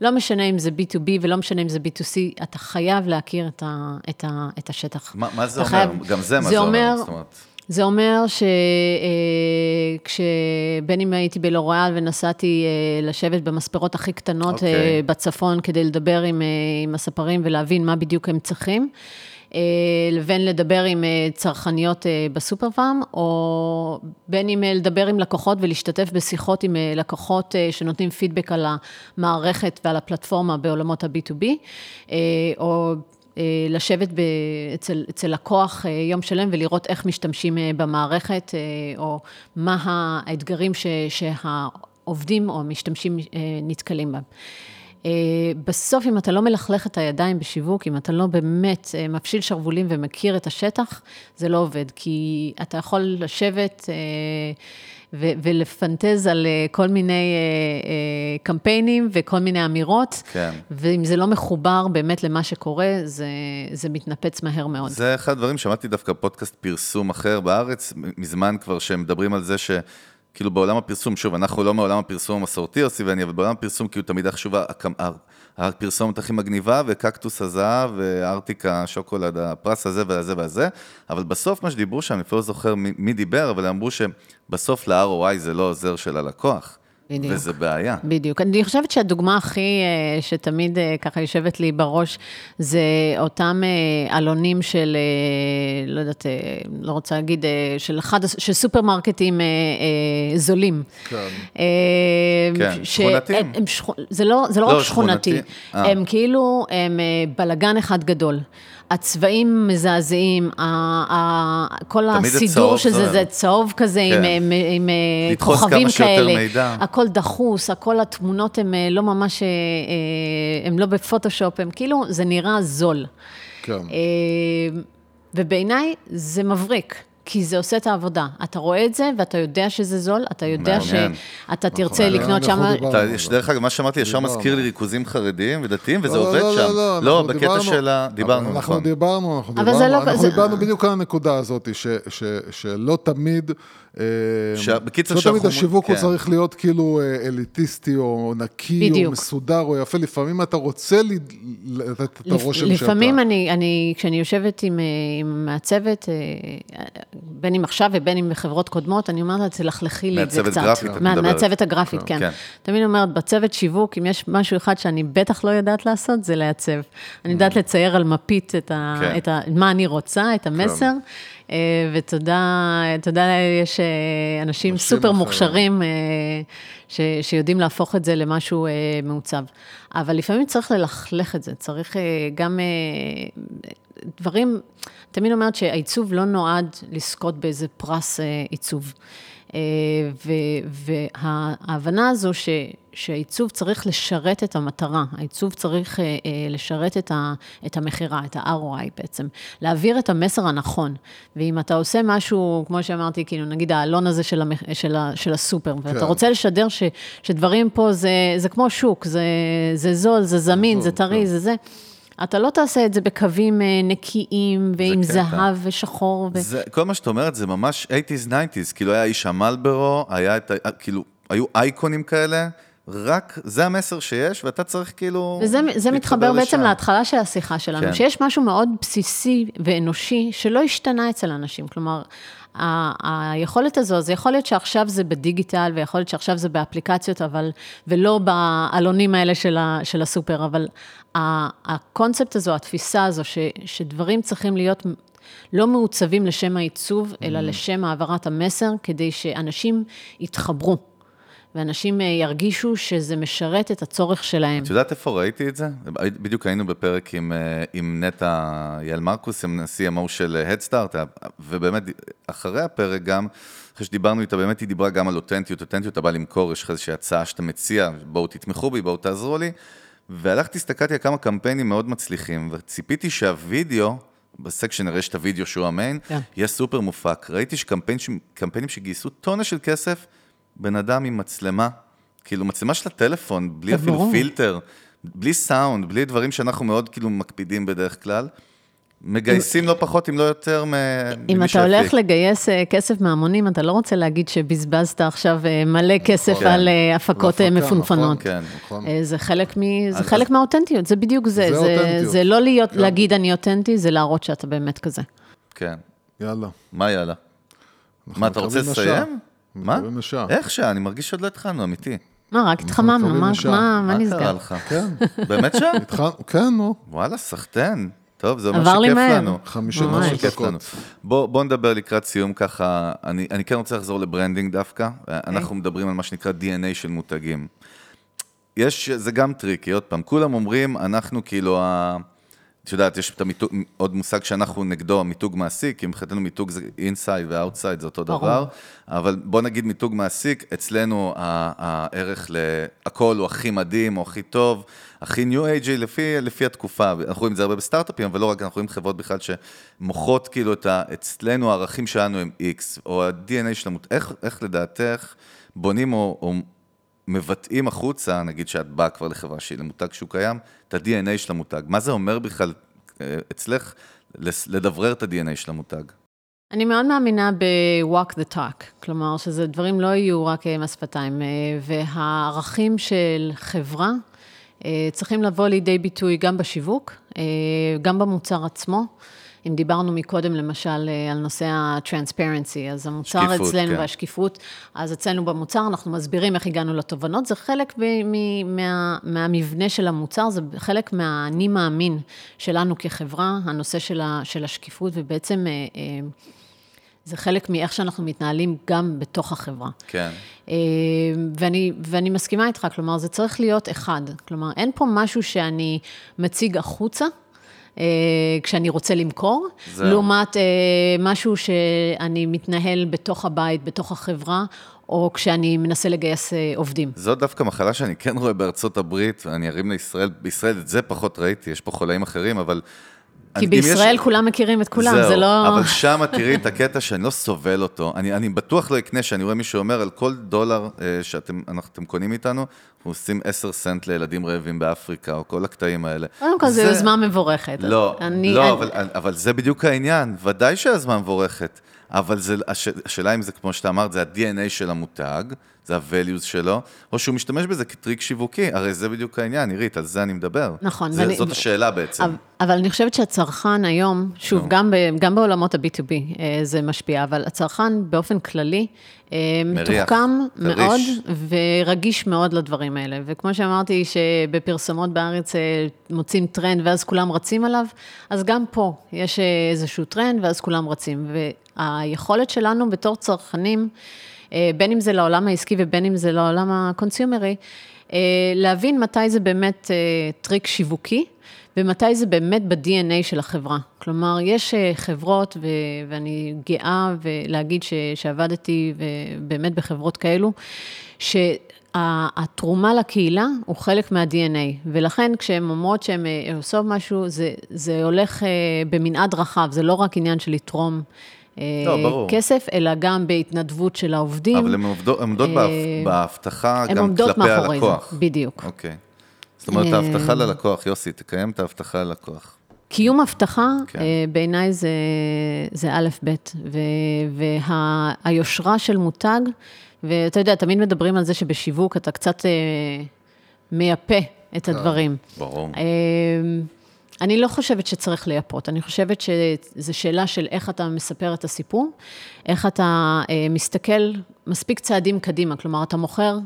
לא משנה אם זה B2B ולא משנה אם זה B2C, אתה חייב להכיר את, ה, את, ה, את השטח. מה, מה זה אומר? חייב- גם זה מה זה אומר. זאת אומרת, זה אומר שכשבין אם הייתי בלוריאל ונסעתי אה, לשבת במספרות הכי קטנות אוקיי. okay. בצפון כדי לדבר עם, אה, עם הספרים ולהבין מה בדיוק הם צריכים, אה, לבין לדבר עם אה, צרכניות אה, בסופר פארם, או בין אם אה, לדבר עם לקוחות ולהשתתף בשיחות עם אה, לקוחות אה, שנותנים פידבק על המערכת ועל הפלטפורמה בעולמות ה-B2B, אה, או אה, לשבת ב, אצל, אצל לקוח אה, יום שלם ולראות איך משתמשים אה, במערכת, אה, או מה האתגרים ש, שהעובדים או המשתמשים אה, נתקלים בהם. אה, בסוף, אם אתה לא מלכלך את הידיים בשיווק, אם אתה לא באמת אה, מפשיל שרוולים ומכיר את השטח, זה לא עובד, כי אתה יכול לשבת אה, ו- ולפנטז על אה, כל מיני אה, אה, קמפיינים וכל מיני אמירות, כן. ואם זה לא מחובר באמת למה שקורה, זה, זה מתנפץ מהר מאוד. זה אחד הדברים, שמעתי דווקא פודקאסט פרסום אחר בארץ, מזמן כבר, שהם מדברים על זה ש... כאילו בעולם הפרסום, שוב, אנחנו לא מעולם הפרסום המסורתי, יוסי ואני, אבל בעולם הפרסום כאילו תמיד ה- הפרסומת הכי מגניבה, וקקטוס הזהב, וארטיק השוקולד, הפרס הזה והזה והזה, אבל בסוף מה שדיברו שם, אני אפילו לא זוכר מי, מי דיבר, אבל אמרו שבסוף ל-ROI זה לא עוזר של הלקוח, בדיוק. וזה בעיה. בדיוק. אני חושבת שהדוגמה הכי, אה, שתמיד אה, ככה יושבת לי בראש, זה אותם אה, עלונים של, לא יודעת, לא רוצה להגיד, של אחד, של סופרמרקטים זולים. כן. כן, ש- שכונתיים. הם- הם שכו- זה לא, זה לא לא, רק שכונתי, שכונתי. הם כאילו, הם בלגן אחד גדול. הצבעים מזעזעים, כל זה הסידור של זה, זוהר. זה צהוב כזה עם, כן. עם, עם אה, כוכבים כאלה. מידע. הכל דחוס, הכל התמונות הן אה, לא ממש, אה, הן לא בפוטושופ, הן כאילו, זה נראה זול. כן. ובעיניי זה מבריק. כי זה עושה את העבודה. אתה רואה את זה, ואתה יודע שזה זול, אתה יודע מעניין. שאתה תרצה מעניין, לקנות אנחנו שם... דיברנו. דרך אגב, מה שאמרתי ישר דיברנו. מזכיר לי ריכוזים חרדיים ודתיים, וזה לא, עובד לא, שם. לא, לא, לא, אנחנו בקטע דיברנו- של ה... דיברנו, אנחנו נכון. דיברנו, אנחנו אבל זה דיברנו, לא- אנחנו זה- דיברנו בדיוק על הנקודה הזאת, ש- ש- שלא תמיד... אה, שה- בקיצור, לא תמיד שאנחנו- השיווק הוא כן. צריך להיות כאילו אה, אליטיסטי, או נקי, או. מסודר, או יפה. לפעמים אתה רוצה לתת את הרושם שאתה... לפעמים אני, אני, כשאני יושבת עם, מעצבת, אה, בין אם עכשיו ובין אם בחברות קודמות, אני אומרת לה, תלכלכי לי את זה מעצבת קצת. גרפית, את מה- מדברת. מעצבת הגרפית, כן. כן. תמיד אומרת, בצוות שיווק, אם יש משהו אחד שאני בטח לא יודעת לעשות, זה לעצב. אני יודעת לצייר על מפית את, כן. מה אני רוצה, את המסר, ותודה, תודה, יש אה, אנשים סופר. מוכשרים אה, ש, שיודעים להפוך את זה למשהו אה, מעוצב. אבל לפעמים צריך ללכלך את זה, צריך אה, גם אה, דברים, תמיד אומרת שהעיצוב לא נועד לזכות באיזה פרס אה, עיצוב. אה, וההבנה הזו ש, שהעיצוב צריך לשרת את המטרה, העיצוב צריך אה, אה, לשרת את, ה, את המכירה, את ה-ROI בעצם, להעביר את המסר הנכון. ואם אתה עושה משהו, כמו שאמרתי, כאילו נגיד העלון הזה של, המח, של, ה, של הסופר, ואתה כן. רוצה לשדר ש, שדברים פה זה, זה כמו שוק, זה, זה זול, זה זמין, זה טרי, כן. זה זה. אתה לא תעשה את זה בקווים אה, נקיים ועם קטע. זהב ושחור. ו... זה, כל מה שאת אומרת זה ממש 80's, 90's, כאילו היה איש המלברו, היה את. כאילו, היו אייקונים כאלה, רק זה המסר שיש, ואתה צריך כאילו... וזה זה מתחבר בעצם לשם. להתחלה של השיחה שלנו, כן. שיש משהו מאוד בסיסי ואנושי שלא השתנה אצל אנשים. כלומר, היכולת הזו, זה יכול להיות שעכשיו זה בדיגיטל, ויכול להיות שעכשיו זה באפליקציות, אבל, ולא בעלונים האלה של, ה, של הסופר, אבל הקונספט הזו, התפיסה הזו, ש, שדברים צריכים להיות לא מעוצבים לשם העיצוב, אלא לשם העברת המסר, כדי שאנשים יתחברו. ואנשים אה, ירגישו שזה משרת את הצורך שלהם. את יודעת איפה ראיתי את זה? בדיוק היינו בפרק עם, אה, עם נטע יעל מרקוס, עם ה-CMO של אה, Headstart, ובאמת, אחרי הפרק גם, אחרי שדיברנו איתה, באמת היא דיברה גם על אותנטיות, אותנטיות, אתה בא למכור, יש לך איזושהי הצעה שאתה מציע, בואו תתמכו בי, בואו תעזרו לי, והלכתי, הסתכלתי על כמה קמפיינים מאוד מצליחים, וציפיתי שהווידאו, ב section הרי יש את הוידאו שהוא ה main, כן. יהיה סופר מופק. ראיתי שקמפיינים שגייסו טונה של כסף, בן אדם עם מצלמה, כאילו מצלמה של הטלפון, בלי אפילו ברור. פילטר, בלי סאונד, בלי דברים שאנחנו מאוד כאילו מקפידים בדרך כלל, מגייסים לא פחות אם לא יותר מ- אם ממי אתה הולך שהפיק. לגייס אה, כסף מהמונים, אתה לא רוצה להגיד שבזבזת עכשיו אה, מלא כסף. על הפקות מפונפנות. כן. נכון. אה, זה חלק, מ... זה אז- חלק מהאותנטיות, זה בדיוק זה. זה זה, אותנטיות. זה לא להיות, להגיד אני אותנטי, זה להראות שאתה באמת כזה. כן. יאללה. מה יאללה? מה, אתה רוצה. לסיים? מה? איך שעה? אני מרגיש שעוד לא התחלנו, אמיתי. מה, רק התחממנו, מה, לשעה. מה, נסגר? קרה לך? כן, באמת שעה? התחלנו, כן, נו. וואלה, סחטיין. טוב, זה אומר שכיף. לנו. 50 ממש. משהו כיף לנו. דקות. בוא, בוא נדבר לקראת סיום ככה, אני, אני כן רוצה לחזור ל branding דווקא, אנחנו מדברים על מה שנקרא DNA של מותגים. יש, זה גם tricky, עוד פעם, כולם אומרים, אנחנו כאילו, ה... את יודעת, יש את המיתוג, עוד מושג שאנחנו נגדו, מיתוג מעסיק, כי מבחינתנו מיתוג זה inside ו outside זה אותו ברור. דבר, אבל בוא נגיד מיתוג מעסיק, אצלנו הערך להכל הוא הכי מדהים, או הכי טוב, הכי ניו אייג'י לפי, לפי התקופה, אנחנו רואים את זה הרבה בסטארט-אפים, אבל לא רק, אנחנו רואים חברות בכלל שמוכרות כאילו את ה... אצלנו הערכים שלנו הם X, או ה-DNA של המות... איך, איך לדעתך בונים או, או מבטאים החוצה, נגיד שאת באה כבר לחברה שהיא למותג שהוא קיים, את ה-DNA של המותג. מה זה אומר בכלל אה, אצלך לדברר את ה-DNA של המותג? אני מאוד מאמינה ב-walk the talk, כלומר שזה דברים לא יהיו רק אה, מס שפתיים, אה, והערכים של חברה צריכים לבוא לידי ביטוי גם בשיווק, גם במוצר עצמו. אם דיברנו מקודם, למשל, אה, על נושא ה-transparency, אז המוצר שקיפות, אצלנו כן. והשקיפות, אז אצלנו במוצר אנחנו מסבירים איך הגענו לתובנות, זה חלק מ- מה, מהמבנה של המוצר, זה חלק מהאני מאמין שלנו כחברה, הנושא של, ה, של השקיפות, ובעצם... אה, אה, זה חלק מאיך שאנחנו מתנהלים גם בתוך החברה. כן. ואני, ואני מסכימה איתך, כלומר, זה צריך להיות אחד. כלומר, אין פה משהו שאני מציג החוצה. אה, כשאני רוצה למכור, זהו. לעומת אה, משהו שאני מתנהל בתוך הבית, בתוך החברה, או כשאני מנסה לגייס אה, עובדים. זאת דווקא מחלה שאני כן רואה בארצות הברית, אני ארים לישראל, בישראל את זה פחות ראיתי, יש פה חולאים אחרים, אבל... כי אם יש- בישראל כולם מכירים את כולם, זהו, זה לא... אבל שם תראי את הקטע שאני לא סובל אותו. אני, אני בטוח לא אקנה, שאני רואה מישהו אומר על כל דולר אה, שאתם קונים איתנו, אנחנו עושים 10 סנט לילדים רעבים באפריקה, או כל הקטעים האלה. קודם כל, זו יוזמה מבורכת. לא, אני- לא, אני- אבל, אבל זה בדיוק העניין, ודאי שהזמן מבורכת, אבל זה, הש, השאלה אם זה, כמו שאתה אמרת, זה ה-DNA של המותג, זה ה-values שלו, או שהוא משתמש בזה כטריק שיווקי, הרי זה בדיוק העניין, עירית, על זה אני מדבר. נכון, זה, ואני- זאת השאלה בעצם. אבל- אבל אני חושבת שהצרכן היום, שוב. גם, ב, גם בעולמות ה-B2B אה, זה משפיע, אבל הצרכן באופן כללי אה, מתוחכם. מאוד ורגיש מאוד לדברים האלה. וכמו שאמרתי, שבפרסומות בארץ אה, מוצאים טרנד ואז כולם רצים עליו, אז גם פה יש איזשהו טרנד ואז כולם רצים. והיכולת שלנו בתור צרכנים, אה, בין אם זה לעולם העסקי ובין אם זה לעולם הקונסיומרי, אה, להבין מתי זה באמת אה, טריק שיווקי. ומתי זה באמת ב-DNA של החברה. כלומר, יש חברות, ו- ואני גאה להגיד ש- שעבדתי באמת בחברות כאלו, שהתרומה לקהילה הוא חלק מה-DNA, ולכן כשהן אומרות שהן עושות משהו, זה, זה הולך במנעד רחב, זה לא רק עניין של לתרום לא, ברור. כסף, אלא גם בהתנדבות של העובדים. אבל הן עומדות, הן עומדות אה, בהב- בהבטחה הן גם עומדות כלפי מאחורי זה, הלקוח. בדיוק. אוקיי. זאת אומרת, אה, ההבטחה ללקוח, יוסי, תקיים את ההבטחה ללקוח. קיום הבטחה, כן. כן. בעיניי זה, זה א', ב', והיושרה של מותג, ואתה יודע, תמיד מדברים על זה שבשיווק אתה קצת אה, מייפה את הדברים. ברור. אני לא חושבת שצריך לייפות, אני חושבת שזו שאלה של איך אתה מספר את הסיפור, איך אתה אה, מסתכל מספיק צעדים קדימה, כלומר, אתה מוכר,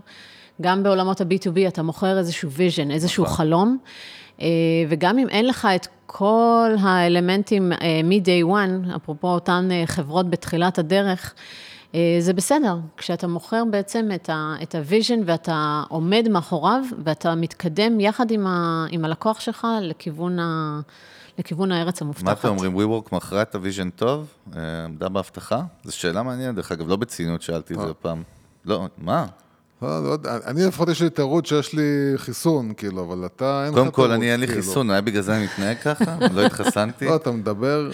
גם בעולמות ה-B2B, אתה מוכר איזשהו vision, איזשהו נכון. חלום, אה, וגם אם אין לך את כל האלמנטים אה, מ-day one, אפרופו אותן אה, חברות בתחילת הדרך, אה, זה בסדר, כשאתה מוכר בעצם את ה- את ה-vision ואתה עומד מאחוריו ואתה מתקדם יחד עם, ה, עם הלקוח שלך לכיוון, ה, לכיוון הארץ המובטחת. מה אתם אומרים, WeWork מכרה את ה vision טוב? אה, עמדה בהבטחה? זו שאלה מעניינת, דרך אגב, לא בציניות שאלתי את זה פעם. לא, מה? לא, לא יודע, אני לפחות יש לי תירוץ שיש לי חיסון, כאילו, אבל אתה, אין לך קודם תירוץ. כל, אני אין לי כאילו. חיסון, אולי בגלל זה אני מתנהג ככה? לא התחסנתי? לא, אתה מדבר...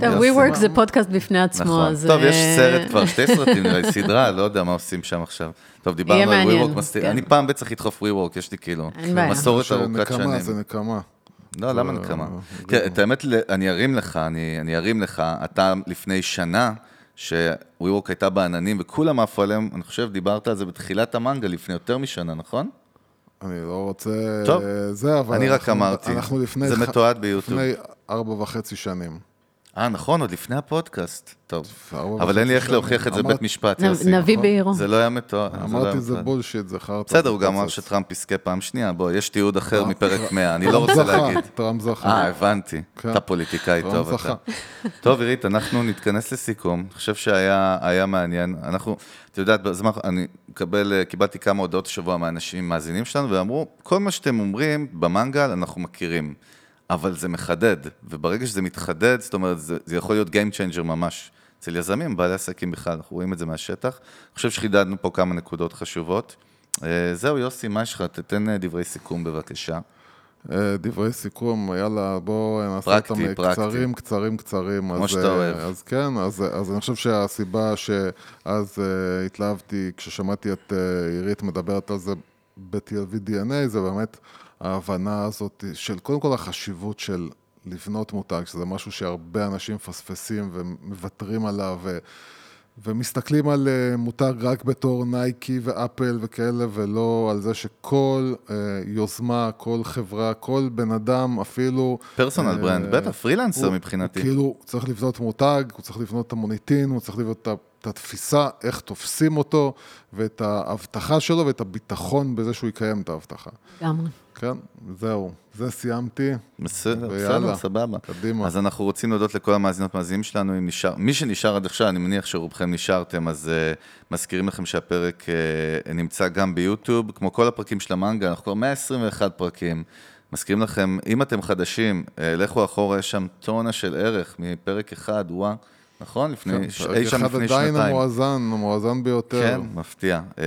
טוב, WeWork זה פודקאסט בפני עצמו, נכון. אז... טוב, יש אה, סרט כבר, שתי סרטים נראה לי, סדרה, לא יודע מה עושים שם עכשיו. טוב, דיברנו על WeWork, כן. אני פעם בטח לדחוף WeWork, יש לי כאילו. מסורת ארוכת שנים. זה נקמה. לא, למה זה- נקמה? זה כן, את האמת, אני ארים לך, אני אני ארים לך, אתה לפני שנה, ש-WeWork הייתה בעננים וכולם עפו עליהם, אני חושב, דיברת על זה בתחילת המנגל לפני יותר משנה, נכון? אני לא רוצה... טוב, זה, אבל... אני רק אנחנו- אמרתי, אנחנו לפני... זה ח- מתועד ביוטיוב. לפני ארבע וחצי שנים. אה, נכון, עוד לפני הפודקאסט. טוב, אבל אין לי איך להוכיח את זה. בבית משפט, יוסי. נביא בעירו. זה לא היה. זה לא אמרתי, זה. bullshit, זה חרטא. בסדר, הוא גם אמר. שטראמפ יזכה פעם שנייה, בוא, יש תיעוד אחר מפרק 100, אני לא רוצה להגיד. טראמפ זכה. אה, הבנתי. כן. אתה פוליטיקאי טראמפ טוב, זכה. אתה. טוב, עירית, אנחנו נתכנס לסיכום. אני חושב שהיה היה מעניין. אנחנו, את יודעת, אני מקבל, קיבלתי כמה הודעות השבוע מאנשים, מאזינים שלנו, ואמרו, כל מה שאתם אומרים במנגל, אנחנו מכירים. אבל זה מחדד, וברגע שזה מתחדד, זאת אומרת, זה, זה יכול להיות Game Changer ממש. אצל יזמים, בעלי עסקים בכלל, אנחנו רואים את זה מהשטח. אני חושב שחידדנו פה כמה נקודות חשובות. אה, זהו, יוסי, מה יש לך? תתן אה, דברי סיכום בבקשה. אה, דברי סיכום, יאללה, בואו נעשה פרקטי, אותם פרקטי. קצרים, קצרים, קצרים. כמו אז, שאתה אוהב. אז כן, אז, אז אני חושב שהסיבה שאז uh, התלהבתי, כששמעתי את uh, עירית מדברת על זה ב-TLV DNA, זה באמת ההבנה הזאת של קודם כל החשיבות של לבנות מותג, שזה משהו שהרבה אנשים מפספסים ומוותרים עליו, ו... ומסתכלים על אה, מותג רק בתור נייקי ואפל וכאלה, ולא על זה שכל אה, יוזמה, כל חברה, כל בן אדם, אפילו... personal אה, brand, בטח, פרילנסר מבחינתי. כאילו, הוא צריך לבנות מותג, הוא צריך לבנות את המוניטין, הוא צריך לבנות את ה- את התפיסה, איך תופסים אותו, ואת ההבטחה שלו, ואת הביטחון בזה שהוא יקיים את ההבטחה. לגמרי. כן, זהו, זה סיימתי. בסדר, ויאללה, בסדר, סבבה. קדימה. אז אנחנו רוצים להודות לכל המאזינות מאזינים שלנו, אם נשאר, מי שנשאר עד עכשיו, אני מניח שרובכם נשארתם, אז uh, מזכירים לכם שהפרק uh, נמצא גם ביוטיוב, כמו כל הפרקים של המנגה, אנחנו כבר 121 פרקים. מזכירים לכם, אם אתם חדשים, uh, לכו אחורה, יש שם טונה של ערך מפרק אחד, וואה, נכון? לפני, ש- אי שם כן, אחד לפני עדיין שנתיים. המואזן, המואזן ביותר. כן, מפתיע. אה,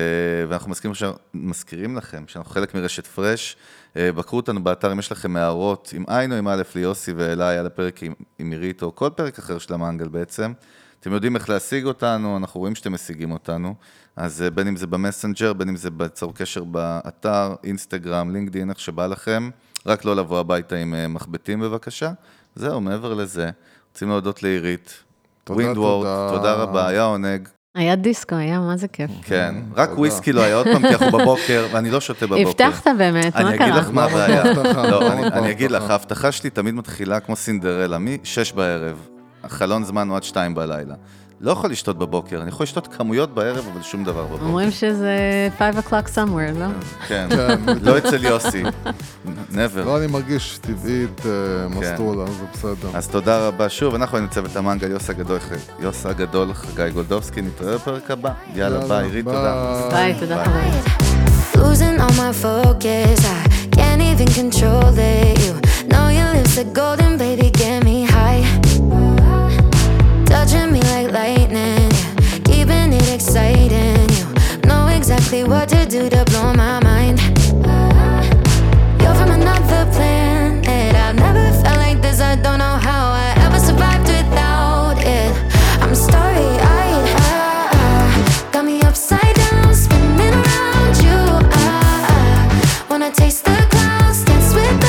ואנחנו מזכירים. מזכירים לכם שאנחנו חלק מרשת פרש. אה, בקרו אותנו באתר אם יש לכם הערות, עם עין או עם א' ליוסי ואליי על הפרק עם, עם עירית, או כל פרק אחר של המנגל בעצם. אתם יודעים איך להשיג אותנו, אנחנו רואים שאתם משיגים אותנו. אז אה, בין אם זה במסנג'ר, בין אם זה ביצור קשר באתר, אינסטגרם, לינקדאין, איך שבא לכם. רק לא לבוא הביתה עם מחבטים בבקשה. זהו, מעבר לזה, רוצים להודות לעירית. ווינדוורד, תודה. תודה רבה, היה עונג. היה דיסקו, היה מה זה כיף. כן, רק. וויסקי לא היה עוד פעם, כי אנחנו בבוקר, ואני לא שותה בבוקר. הבטחת באמת, מה אני אגיד קרה? לך מה הבעיה. לא, אני- אגיד לך? ההבטחה שלי תמיד מתחילה כמו סינדרלה, מ-6 בערב. החלון זמן הוא עד 2 בלילה. לא יכול לשתות בבוקר, אני יכול לשתות כמויות בערב, אבל שום דבר בבוקר. אומרים שזה 5 o'clock somewhere, לא? כן, כן, לא אצל יוסי. never. לא, אני מרגיש טבעית אה, מסטולה, זה בסדר. אז תודה רבה שוב, אנחנו היינו צוות המנגל, יוס הגדול, יוס הגדול, חגי גולדובסקי, נתראה בפרק הבא. יאללה, ביי, עירית, תודה. ביי, תודה ביי. חברים. Losing all my focus, I can't even control it. You know your lips are golden, baby, get me lightning, keeping it exciting. You know exactly what to do to blow my mind. You're from another planet. I've never felt like this. I don't know how I ever survived without it. I'm starry-eyed. Ah, ah. Got me upside down, spinning around you. Wanna taste the clouds, dance with